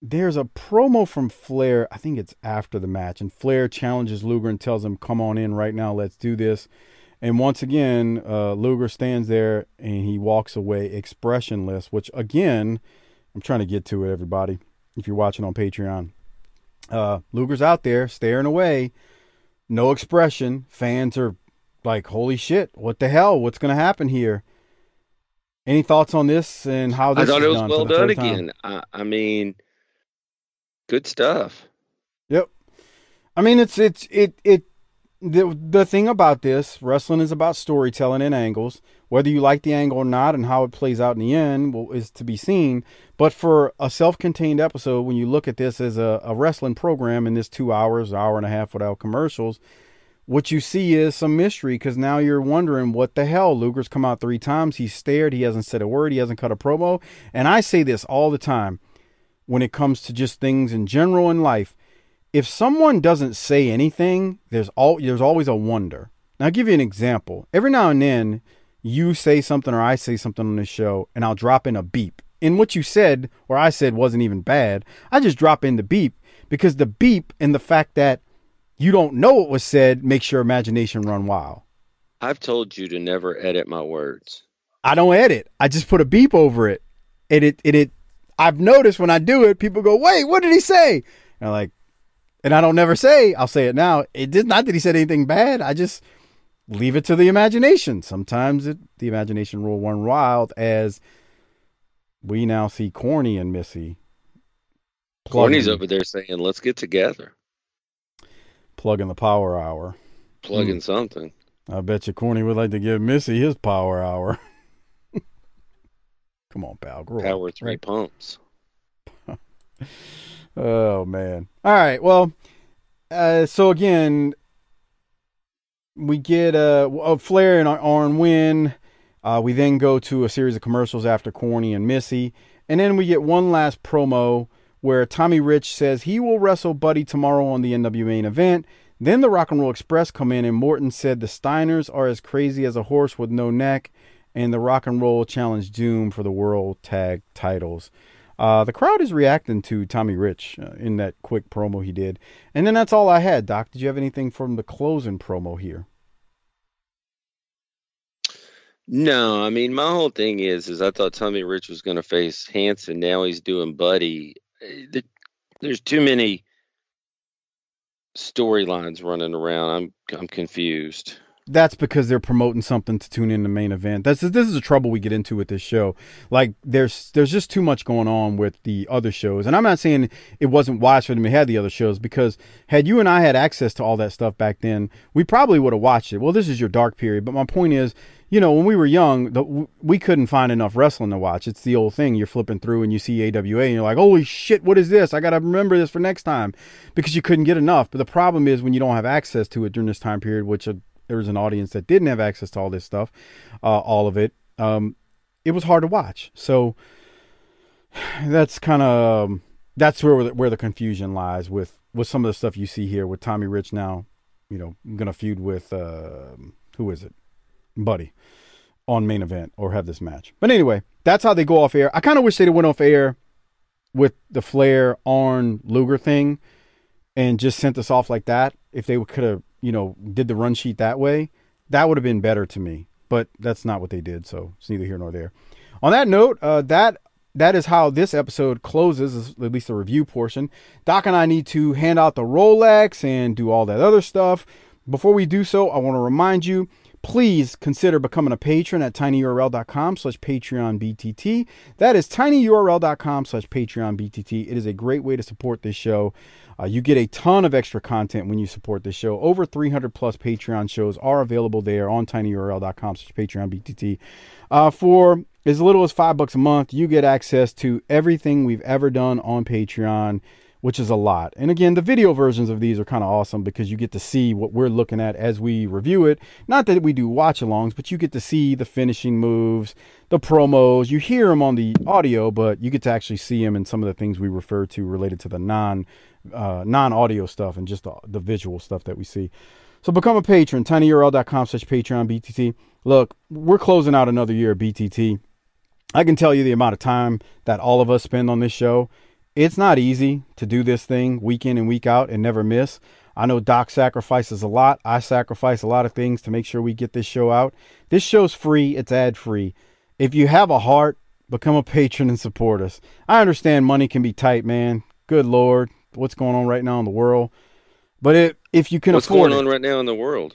There's a promo from Flair. I think it's after the match, and Flair challenges Luger and tells him, "Come on in right now. Let's do this." And once again, uh, Luger stands there and he walks away expressionless. Which again, I'm trying to get to it, everybody. If you're watching on Patreon, uh, Luger's out there staring away, no expression. Fans are like, holy shit, what the hell? What's going to happen here? Any thoughts on this and how I this thought is it was done well done again. I, I mean, good stuff. Yep. I mean, it's it's it it the the thing about this wrestling is about storytelling and angles. Whether you like the angle or not, and how it plays out in the end, will, is to be seen. But for a self-contained episode, when you look at this as a, a wrestling program in this two hours, hour and a half without commercials, what you see is some mystery because now you're wondering what the hell. Luger's come out three times. He's stared. He hasn't said a word. He hasn't cut a promo. And I say this all the time when it comes to just things in general in life. If someone doesn't say anything, there's all there's always a wonder. Now I'll give you an example. Every now and then you say something or I say something on this show and I'll drop in a beep and what you said or I said wasn't even bad. I just drop in the beep because the beep and the fact that you don't know what was said makes your imagination run wild. I've told you to never edit my words. I don't edit. I just put a beep over it. And it it, it I've noticed when I do it, people go, "Wait, what did he say?" And I'm like, and I don't never say. I'll say it now. It did not that he said anything bad. I just leave it to the imagination. Sometimes it, the imagination will run wild as we now see Corny and Missy. Corny's over there saying, "Let's get together, plugging the power hour. plugging Hmm. something." I bet you Corny would like to give Missy his power hour. Come on, pal. Grow up, Power three right? pumps. Oh man. All right. Well, uh, so again, we get uh, a Flair and Arn win. Uh, we then go to a series of commercials after Corny and Missy, and then we get one last promo where Tommy Rich says he will wrestle Buddy tomorrow on the NW main event. Then the Rock and Roll Express come in, and Morton said the Steiners are as crazy as a horse with no neck, and the Rock and Roll challenge Doom for the World Tag Titles. Uh, the crowd is reacting to Tommy Rich uh, in that quick promo he did. And then that's all I had, Doc. Did you have anything from the closing promo here? No, I mean my whole thing is is I thought Tommy Rich was going to face Hansen. Now he's doing Buddy. The- There's too many storylines running around. I'm I'm confused. That's because they're promoting something to tune in the main event. That's this is the trouble we get into with this show. Like there's there's just too much going on with the other shows, and I'm not saying it wasn't wise for them to have the other shows because had you and I had access to all that stuff back then, we probably would have watched it. Well, this is your dark period, but my point is, you know, when we were young, the, we couldn't find enough wrestling to watch. It's the old thing. You're flipping through and you see AWA and you're like, holy shit, what is this? I got to remember this for next time because you couldn't get enough. But the problem is when you don't have access to it during this time period, which uh, there was an audience that didn't have access to all this stuff, uh, all of it, um, it was hard to watch. So that's kind of um, that's where where the confusion lies with with some of the stuff you see here with Tommy Rich now. You know, gonna feud with uh, who is it, Buddy, on main event or have this match. But anyway, that's how they go off air. I kind of wish they'd have went off air with the Flair Arn Luger thing and just sent us off like that. If they could have, you know, did the run sheet that way, that would have been better to me. But that's not what they did, so it's neither here nor there. On that note, uh, that that is how this episode closes, at least the review portion. Doc and I need to hand out the Rolex and do all that other stuff. Before we do so, I want to remind you, please consider becoming a patron at tinyurl.com slash patreon btt. That is tinyurl.com slash patreon btt. It is a great way to support this show. Uh, you get a ton of extra content when you support this show. Over 300 plus Patreon shows are available there on tinyurl.com slash patreon btt. Uh, for as little as five bucks a month, you get access to everything we've ever done on Patreon, which is a lot. And again, the video versions of these are kind of awesome because you get to see what we're looking at as we review it. Not that we do watch alongs, but you get to see the finishing moves, the promos. You hear them on the audio, but you get to actually see them in some of the things we refer to related to the non uh, non audio stuff and just the, the visual stuff that we see. So become a patron, tinyurl.com slash Patreon BTT. Look, we're closing out another year of BTT. I can tell you the amount of time that all of us spend on this show. It's not easy to do this thing week in and week out and never miss. I know Doc sacrifices a lot. I sacrifice a lot of things to make sure we get this show out. This show's free, it's ad free. If you have a heart, become a patron and support us. I understand money can be tight, man. Good Lord, what's going on right now in the world? But it, if you can What's afford going it, on right now in the world?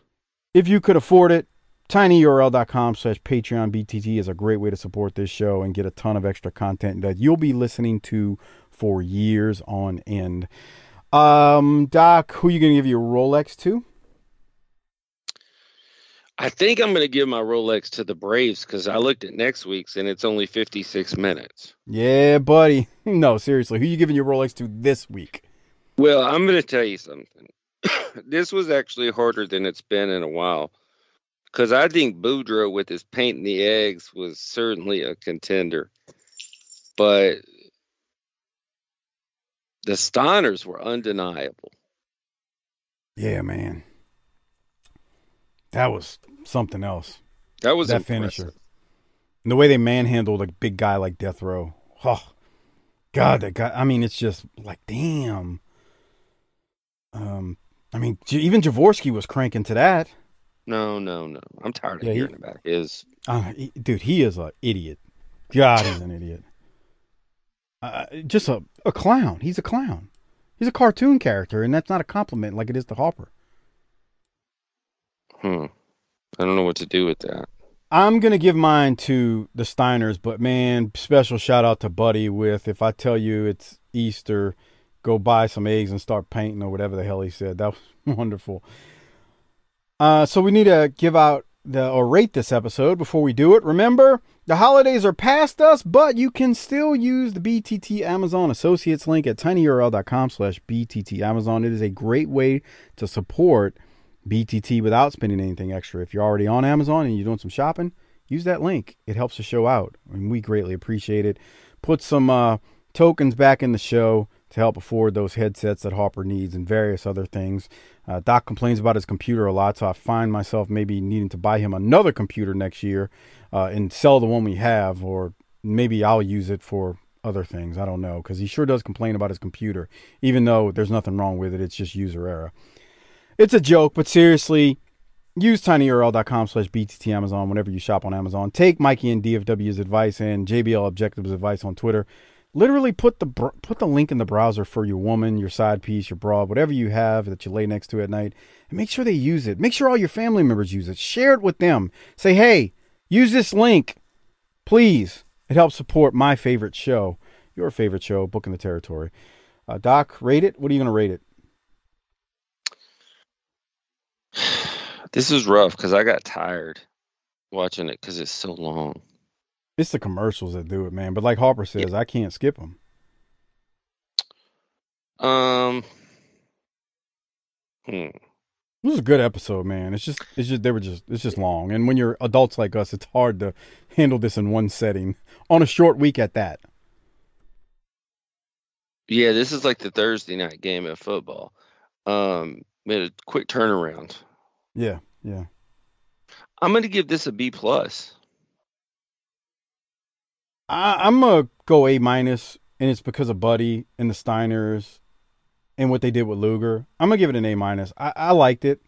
if you could afford it, tinyurl.com slash patreon btt is a great way to support this show and get a ton of extra content that you'll be listening to for years on end. Um doc who are you gonna give your rolex to? I think I'm going to give my Rolex to the Braves because I looked at next week's and it's only 56 minutes. yeah buddy. No seriously who are you giving your rolex to this week? Well, I'm going to tell you something. this was actually harder than it's been in a while because I think Boudreaux with his painting the eggs was certainly a contender, but the Steiners were undeniable. yeah man that was something else That was that impressive. finisher and the way they manhandled a big guy like death row oh, God, that guy. I mean, it's just like, damn. Um, I mean, even Jaworski was cranking to that. No, no, no. I'm tired of Yeah, he- hearing about his. Uh, he- dude, he is an idiot. God, he's an idiot. Uh, just a, a clown. He's a clown. He's a cartoon character, and that's not a compliment like it is to Hopper. Hmm. I don't know what to do with that. I'm gonna give mine to the Steiners, but man, special shout out to Buddy with if I tell you it's Easter, go buy some eggs and start painting or whatever the hell he said. That was wonderful. Uh, so we need to give out the or rate this episode before we do it. Remember, the holidays are past us, but you can still use the BTT Amazon Associates link at tinyurl.com slash BTT Amazon. It is a great way to support BTT without spending anything extra. If you're already on Amazon and you're doing some shopping, use that link. It helps the show out, and we greatly appreciate it. Put some uh, tokens back in the show to help afford those headsets that Hopper needs and various other things. Uh, Doc complains about his computer a lot, so I find myself maybe needing to buy him another computer next year uh, and sell the one we have, or maybe I'll use it for other things. I don't know, because he sure does complain about his computer, even though there's nothing wrong with it. It's just user error. It's a joke, but seriously, use tinyurl.com slash Amazon whenever you shop on Amazon. Take Mikey and DFW's advice and JBL Objectives advice on Twitter. Literally put the br- put the link in the browser for your woman, your side piece, your bra, whatever you have that you lay next to at night, and make sure they use it. Make sure all your family members use it. Share it with them. Say, hey, use this link, please. It helps support my favorite show, your favorite show, Booking the Territory. Uh, Doc, rate it. What are you going to rate it? This is rough because I got tired watching it because it's so long. It's the commercials that do it, man. But like Harper says, I can't skip them. Um. Hmm. It was a good episode, man. It's just, it's just, they were just, it's just long. And when you're adults like us, it's hard to handle this in one setting on a short week at that. Yeah, this is like the Thursday night game of football. Um, we had a quick turnaround. Yeah, yeah. I'm going to give this a B plus. I, I'm gonna go A minus, and it's because of Buddy and the Steiners and what they did with Luger. I'm gonna give it an A minus. I, liked it.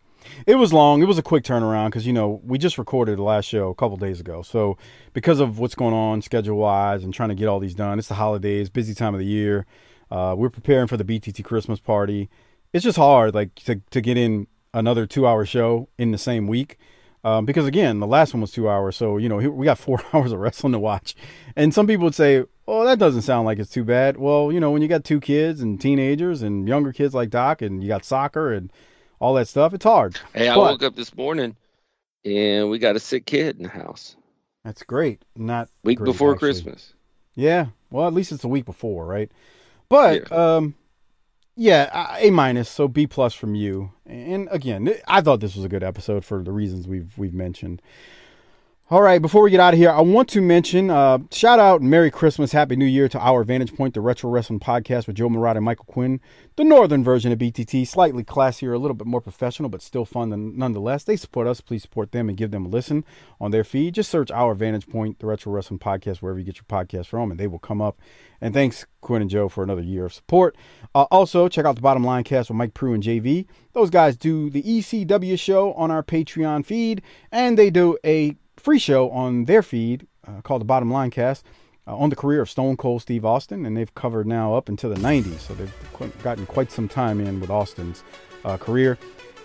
It was long. It was a quick turnaround because you know we just recorded the last show a couple days ago. So because of what's going on schedule wise and trying to get all these done, it's the holidays, busy time of the year. Uh, we're preparing for the BTT Christmas party. It's just hard, like to to get in another two hour show in the same week. Um, because again, the last one was two hours, so you know we got four hours of wrestling to watch. And some people would say, "Oh, that doesn't sound like it's too bad." Well, you know, when you got two kids and teenagers and younger kids like Doc, and you got soccer and all that stuff, it's hard. Hey, I But- woke up this morning and we got a sick kid in the house. That's great. Not Week great, before actually. Christmas. Yeah. Well, at least it's a week before, right? But um, yeah, A minus, so B plus from you. And again, I thought this was a good episode for the reasons we've we've mentioned. All right, before we get out of here, I want to mention uh, shout out and Merry Christmas, Happy New Year to our Vantage Point, the Retro Wrestling Podcast with Joe Murata and Michael Quinn, the northern version of BTT, slightly classier, a little bit more professional, but still fun than, nonetheless. They support us. Please support them and give them a listen on their feed. Just search our Vantage Point, the Retro Wrestling Podcast, wherever you get your podcast from, and they will come up. And thanks, Quinn and Joe, for another year of support. Uh, also, check out the Bottom Line Cast with Mike Prue and JV. Those guys do the ECW show on our Patreon feed, and they do a free show on their feed uh, called the Bottom Line Cast uh, on the career of Stone Cold Steve Austin, and they've covered now up until the 90s, so they've qu- gotten quite some time in with Austin's uh, career.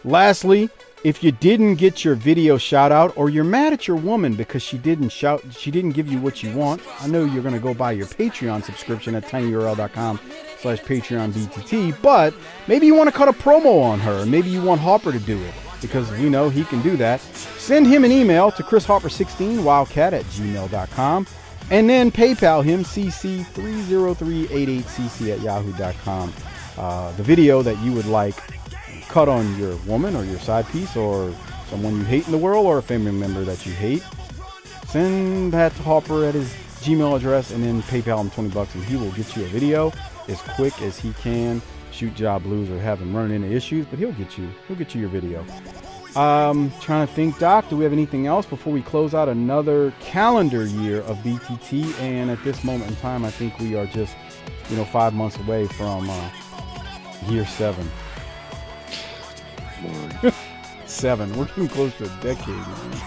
Lastly, if you didn't get your video shout out or you're mad at your woman because she didn't shout she didn't give you what you want, I know you're gonna go buy your Patreon subscription at tinyurl.com slash Patreon BTT, but maybe you want to cut a promo on her, maybe you want Harper to do it, because we know he can do that. Send him an email to chrisharper16wildcat at gmail.com and then PayPal him cc30388cc at yahoo.com. Uh, the video that you would like cut on your woman or your side piece or someone you hate in the world or a family member that you hate, send that to Harper at his Gmail address and then PayPal him 20 bucks and he will get you a video as quick as he can. Shoot job blues or have him running into issues, but he'll get you he'll get you your video. Um, trying to think, Doc, do we have anything else before we close out another calendar year of BTT? And at this moment in time, I think we are just, you know, five months away from uh, year seven. seven. We're getting close to a decade, man.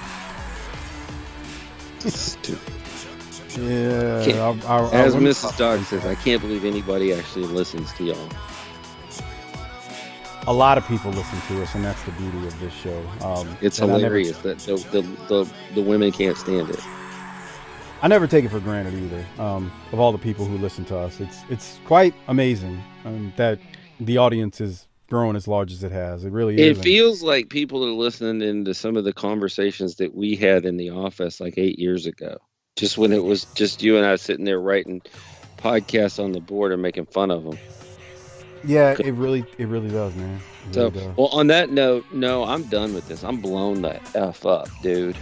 Yeah. Can't- our- our- our As Mrs. Doc says, I can't believe anybody actually listens to y'all. A lot of people listen to us, and that's the beauty of this show. Um, It's hilarious that the, the, the, the women can't stand it. I never take it for granted either. Um, of all the people who listen to us, it's it's quite amazing um, that the audience is growing as large as it has. It really It is. and- feels like people are listening into some of the conversations that we had in the office like eight years ago. Just when it was just you and I sitting there writing podcasts on the board and making fun of them. Yeah, it really it really does, man. It So, really does. well, on that note, no, I'm done with this. I'm blown the f up, dude.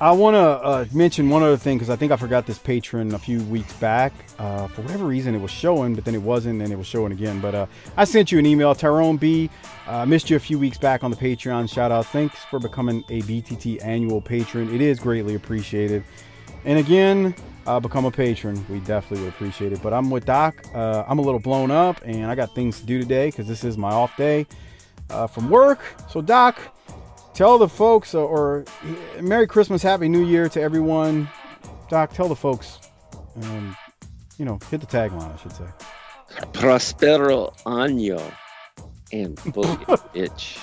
I want to uh, mention one other thing because I think I forgot this patron a few weeks back. Uh, for whatever reason, it was showing, but then it wasn't, and it was showing again. But uh, I sent you an email, Tyrone B. Uh, missed you a few weeks back on the Patreon. Shout out. Thanks for becoming a BTT annual patron. It is greatly appreciated. And again, uh, become a patron. We definitely would appreciate it. But I'm with Doc. Uh, I'm a little blown up, and I got things to do today because this is my off day uh, from work. So, Doc, tell the folks, uh, or uh, Merry Christmas, Happy New Year to everyone. Doc, tell the folks, um, you know, hit the tagline, I should say. Prospero año and boogie, bitch.